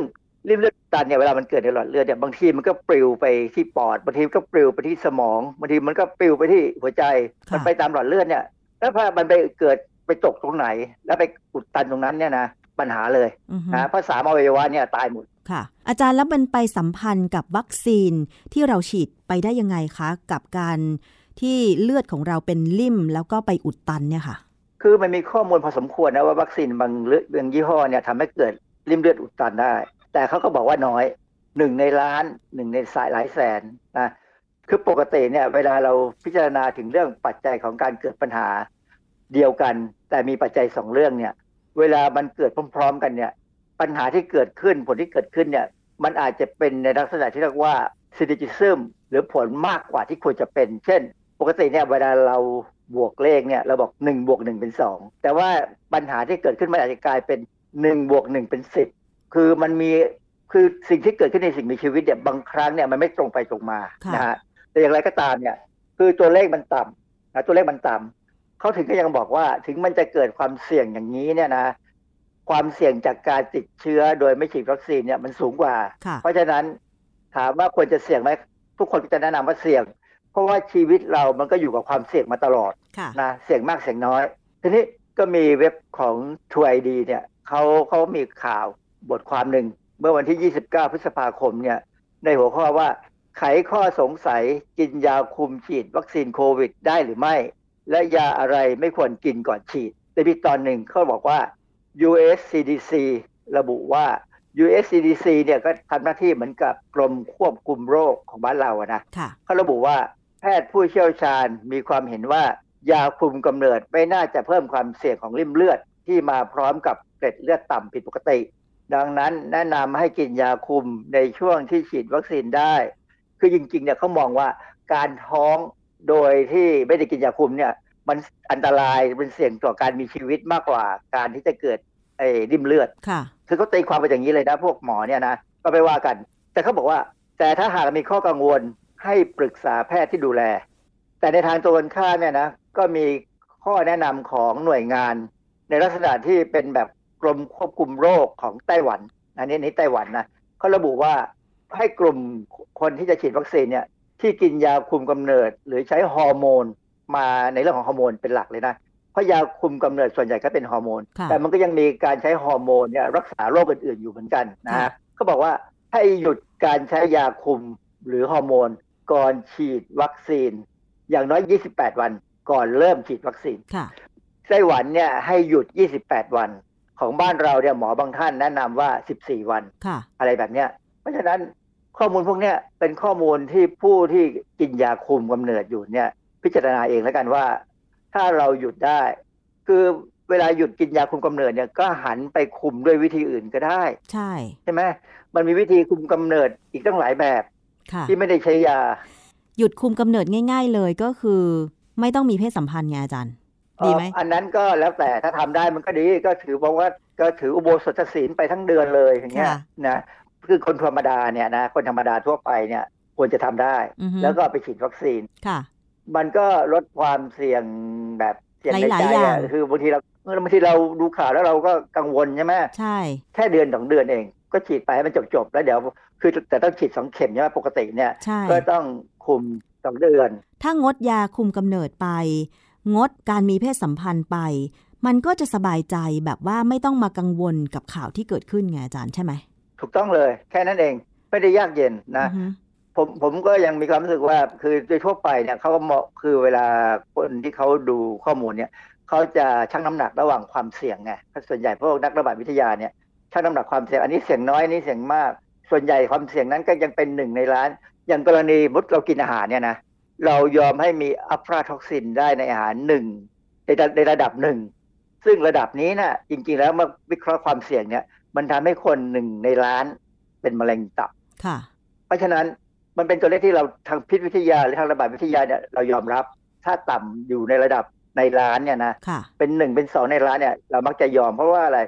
J: ริ่มเลือดอุดตันเนี่ยเวลามันเกิดในหลอดเลือดเนี่ยบางทีมันก็ปลิวไปที่ปอดบางทีมันก็ปลิวไปที่สมองบางทีมันก็ปลิวไปที่หัวใจ
B: ค่ะ
J: มันไปตามหลอดเลือดเนี่ยแล้วพอมันไปเกิดไปตกตรงไหน แล้วไปอุดตันตรงนั้นเนี่ยนะปัญหาเลย
B: อือฮึ
J: นะเพราะสามอวัยวะเนี่ยตายหมด
B: ค่ะ อาจารย์แล้วมันไปสัมพันธ์กับวัคซีนที่เราฉีดไปได้ยังไงคะ กับการที่เลือดของเราเป็นลิ่มแล้วก็ไปอุดตันเนี่ยค่ะ
J: คือมันมีข้อมูลพอสมควรนะว่าวัคซีนบางเลือดบางยี่ห้อเนี่ยทำให้เกิด ริ่มเลือดอุดตันได้ แต่เขาก็บอกว่าน้อยหนึ่งในล้านหนึ่งในสายหลายแสนนะคือปกติเนี่ยเวลาเราพิจารณาถึงเรื่องปัจจัยของการเกิดปัญหาเดียวกัน แต่มีปัจจัยสองเรื่องเนี่ย เวลามันเกิดพร้อม ๆ กันเนี่ย ปัญหาที่เกิดขึ้นผลที่เกิดขึ้นเนี่ย มันอาจจะเป็นในลักษณะที่เรียกว่าซินิจิซึมหรือผลมากกว่าที่ควรจะเป็น เช่น ปกติเนี่ยเวลาเราบวกเลขเนี่ยเราบอกหนึ่งบวกหนึ่งเป็นสองแต่ว่าปัญหาที่เกิดขึ้นมันอาจจะกลายเป็น หนึ่งบวกหนึ่งเป็นสิบคือมันมีคือสิ่งที่เกิดขึ้นในสิ่งมีชีวิตเนี่ยบางครั้งเนี่ยมันไม่ตรงไปตรงมา
B: ค่ะ
J: นะฮะแต่อย่างไรก็ตามเนี่ย คือตัวเลขมันต่ำนะตัวเลขมันต่ำเขาถึงก็ยังบอกว่าถึงมันจะเกิดความเสี่ยงอย่างนี้เนี่ยนะความเสี่ยงจากการติดเชื้อโดยไม่ฉีดวัคซีนเนี่ยมันสูงกว่า
B: ค่ะ
J: เพราะฉะนั้นถามว่าควรจะเสี่ยงไหมทุกคนก็จะแนะนำว่าเสี่ยง เพราะว่าชีวิตเรามันก็อยู่กับความเสี่ยงมาตลอด
B: ค่ะ
J: นะเสี่ยงมากเสี่ยงน้อย ทีนี้ก็มีเว็บของ True ID เนี่ย เขาเขามีข่าวบทความหนึ่ง เมื่อวันที่ 29 พฤษภาคมเนี่ยในหัวข้อว่าไขข้อสงสัยกินยาคุมฉีดวัคซีนโควิดได้หรือไม่ และยาอะไรไม่ควรกินก่อนฉีดในปีตอนหนึ่งเขาบอกว่า US CDC ระบุว่า US CDC เนี่ยก็ทำหน้าที่เหมือนกับกรมควบคุมโรคของบ้านเราอะนะ
B: ค่ะ
J: เขาระบุว่าแพทย์ผู้เชี่ยวชาญมีความเห็นว่า ยาคุมกำเนิดไม่น่าจะเพิ่มความเสี่ยงของริ่มเลือดที่มาพร้อมกับ เกล็ดเลือดต่ำผิดปกติ ดังนั้นแนะนำให้กินยาคุมในช่วงที่ฉีดวัคซีนได้ คือจริงๆเนี่ยเขามองว่าการท้องโดยที่ไม่ได้กินยาคุมเนี่ยมันอันตรายเป็นเสี่ยงต่อการมีชีวิตมากกว่าการที่จะเกิดไอ้ริ่มเลือด
B: ค่ะ
J: คือเขาตีความไปอย่างนี้เลยนะ พวกหมอเนี่ยนะก็ไปว่ากัน แต่เขาบอกว่า แต่ถ้าหากมีข้อกังวลให้ปรึกษาแพทย์ที่ดูแล แต่ในทางตรงกันข้ามเนี่ยนะก็มีข้อแนะนำของหน่วยงาน ในลักษณะที่เป็นแบบก รมควบคุมโรคของไต้หวันอันนี้นี่ไต้หวันนะเขาระบุว่าให้กลุ่มคนที่จะฉีดวัคซีนเนี่ยที่ที่กินยาคุมกำเนิด หรือใช้ฮอร์โมนมาในเรื่องของฮอร์โมนเป็นหลักเลยนะเพราะยาคุมกำเนิดส่วนใหญ่ก็เป็นฮอร์โมน
B: ค่ะ
J: แต่มันก็ยังมีการใช้ฮอร์โมนเนี่ยรักษาโรคอื่นๆอยู่เหมือนกันนะ
B: ค่ะ
J: ฮะเขาบอกว่าให้หยุดการใช้ยาคุมหรือฮอร์โมน ก่อนฉีดวัคซีน อย่างน้อย 28 วันก่อนเริ่มฉีดวัคซีน
B: ค่ะ
J: ไต้หวันเนี่ยให้หยุด 28 วัน ของบ้านเราเนี่ยหมอบางท่านแนะนำว่า 14 วัน
B: ค่ะ
J: อะไรแบบเนี้ย เพราะฉะนั้นข้อมูลพวกเนี้ยเป็นข้อมูลที่ผู้ที่กินยาคุมกำเนิดอยู่เนี่ย พิจารณาเองแล้วกันว่า ถ้าเราหยุดได้ คือเวลาหยุดกินยาคุมกำเนิดเนี่ยก็หันไปคุมด้วยวิธีอื่นก็ได้
B: ใช่
J: ใช่ไหมมันมีวิธีคุมกำเนิดอีกตั้งหลายแบบ
B: ค่ะ
J: ที่ไม่ได้ใช้ยา
B: หยุดคุมกำเนิดง่าย ๆ เลยก็คือ ไม่ต้องมีเพศสัมพันธ์ไงอาจารย์ ดีไหม
J: เอ่ออันนั้นก็แล้วแต่ถ้าทำได้มันก็ดีก็ถือว่าก็ถืออุโบสถศีลไปทั้งเดือนเลยอย่างเงี้ย
B: ค่ะ
J: นะคือคนธรรมดาเนี่ยนะคนธรรมดาทั่วไปเนี่ยควรจะทำได้
B: อือฮึ
J: แล้วก็ไปฉีดวัคซีน
B: ค่ะ
J: มันก็ลดความเสี่ยงแบบเสี่ยงใน
B: หลาย
J: ใจ
B: ๆอย่า
J: อะ
B: ง
J: คือบางทีเราบางทีเราดูข่าวแล้วเราก็กังวลใช่ไหม
B: ใช่
J: แค่เดือนสองเดือนเอง ก็ฉีดไปให้มันจบๆแล้วเดี๋ยว คือแต่ต้องฉีดสองเข็มใช่ไหมปกติเนี่ย
B: ใช่
J: ก็ต้องคุมสองเดือน
B: ถ้างดยาคุมกำเนิดไป งดการมีเพศสัมพันธ์ไป มันก็จะสบายใจแบบว่าไม่ต้องมากังวลกับข่าวที่เกิดขึ้นไงอาจารย์ใช่ไหม
J: ถูกต้องเลย แค่นั้นเอง ไม่ได้ยากเย็นนะ
B: อือฮึ
J: ผมผมก็ยังมีความรู้สึกว่าคือโดยทั่วไปเนี่ยเขาก็เหมาะคือเวลาคนที่เขาดูข้อมูลเนี่ยเขาจะชั่งน้ำหนักระหว่างความเสี่ยงไงเพราะส่วนใหญ่พวกนักระบาดวิทยาเนี่ยชั่งน้ำหนักความเสี่ยงอันนี้เสี่ยงน้อยอันนี้เสี่ยงมาก ส่วนใหญ่ความเสี่ยงนั้นก็ยังเป็นหนึ่งในล้าน อย่างกรณีมุดเรากินอาหารเนี่ยนะ เรายอมให้มีอัฟราท็อกซินได้ในอาหารหนึ่งในระในระดับหนึ่ง ซึ่งระดับนี้น่ะจริงๆแล้วเมื่อวิเคราะห์ความเสี่ยงเนี่ย มันทำให้คนหนึ่งในล้านเป็นมะเร็งตับ
B: ค่ะ
J: เพราะฉะนั้นมันเป็นตัวเลขที่เราทางพิษวิทยาหรือทางระบาดวิทยาเนี่ยเรายอมรับถ้าต่ำอยู่ในระดับในล้านเนี่ยนะ
B: ค่ะ
J: เป็นหนึ่งเป็นสองในล้านเนี่ยเรามักจะยอมเพราะว่าอะไร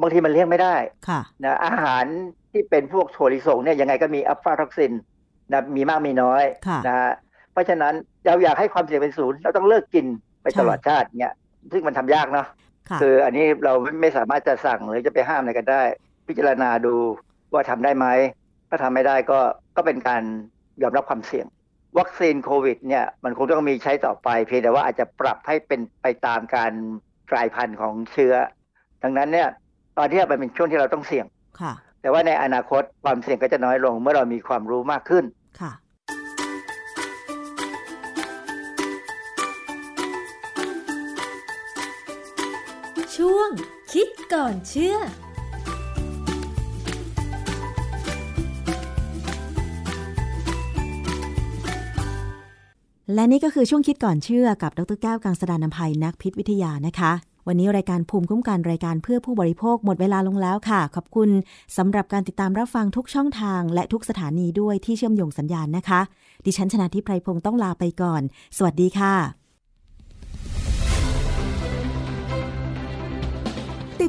J: บางทีมันเลี่ยงไม่ได้
B: ค่ะ
J: นะอาหารที่เป็นพวกถั่วลิสงเนี่ยยังไงก็มีอะฟลาท็อกซินนะมีมากมีน้อย
B: ค่ะ
J: นะฮะ เพราะฉะนั้นเราอยากให้ความเสี่ยงเป็นศูนย์เราต้องเลิกกินไป
B: ใช่
J: ตลอดชาติเนี่ยซึ่งมันทำยากเนาะ
B: ค่ะ
J: คืออันนี้เราไม่ไม่สามารถจะสั่งหรือจะไปห้ามอะไรกันได้ พิจารณาดูว่าทำได้ไหมถ้าทำไม่ได้ก็ก็เป็นการยอมรับความเสี่ยง วัคซีนโควิดเนี่ยมันคงต้องมีใช้ต่อไป เพียงแต่ว่าอาจจะปรับให้เป็นไปตามการกลายพันธุ์ของเชื้อ ดังนั้นเนี่ยตอนที่มันเป็นช่วงที่เราต้องเสี่ยง
B: ค่ะ
J: แต่ว่าในอนาคตความเสี่ยงก็จะน้อยลงเมื่อเรามีความรู้มากขึ้น
B: ค่ะ
K: คิดก่อนเชื่อ
B: และนี่ก็คือช่วงคิดก่อนเชื่อกับดรแก้วกังสดานนภัยนักพิษวิทยานะคะ วันนี้รายการภูมิคุ้มกันรายการเพื่อผู้บริโภคหมดเวลาลงแล้วค่ะ ขอบคุณสำหรับการติดตามรับฟังทุกช่องทาง และทุกสถานีด้วยที่เชื่อมโยงสัญญาณนะคะ ดิฉันชนะทิพไพรพงศ์ต้องลาไปก่อน สวัสดีค่ะ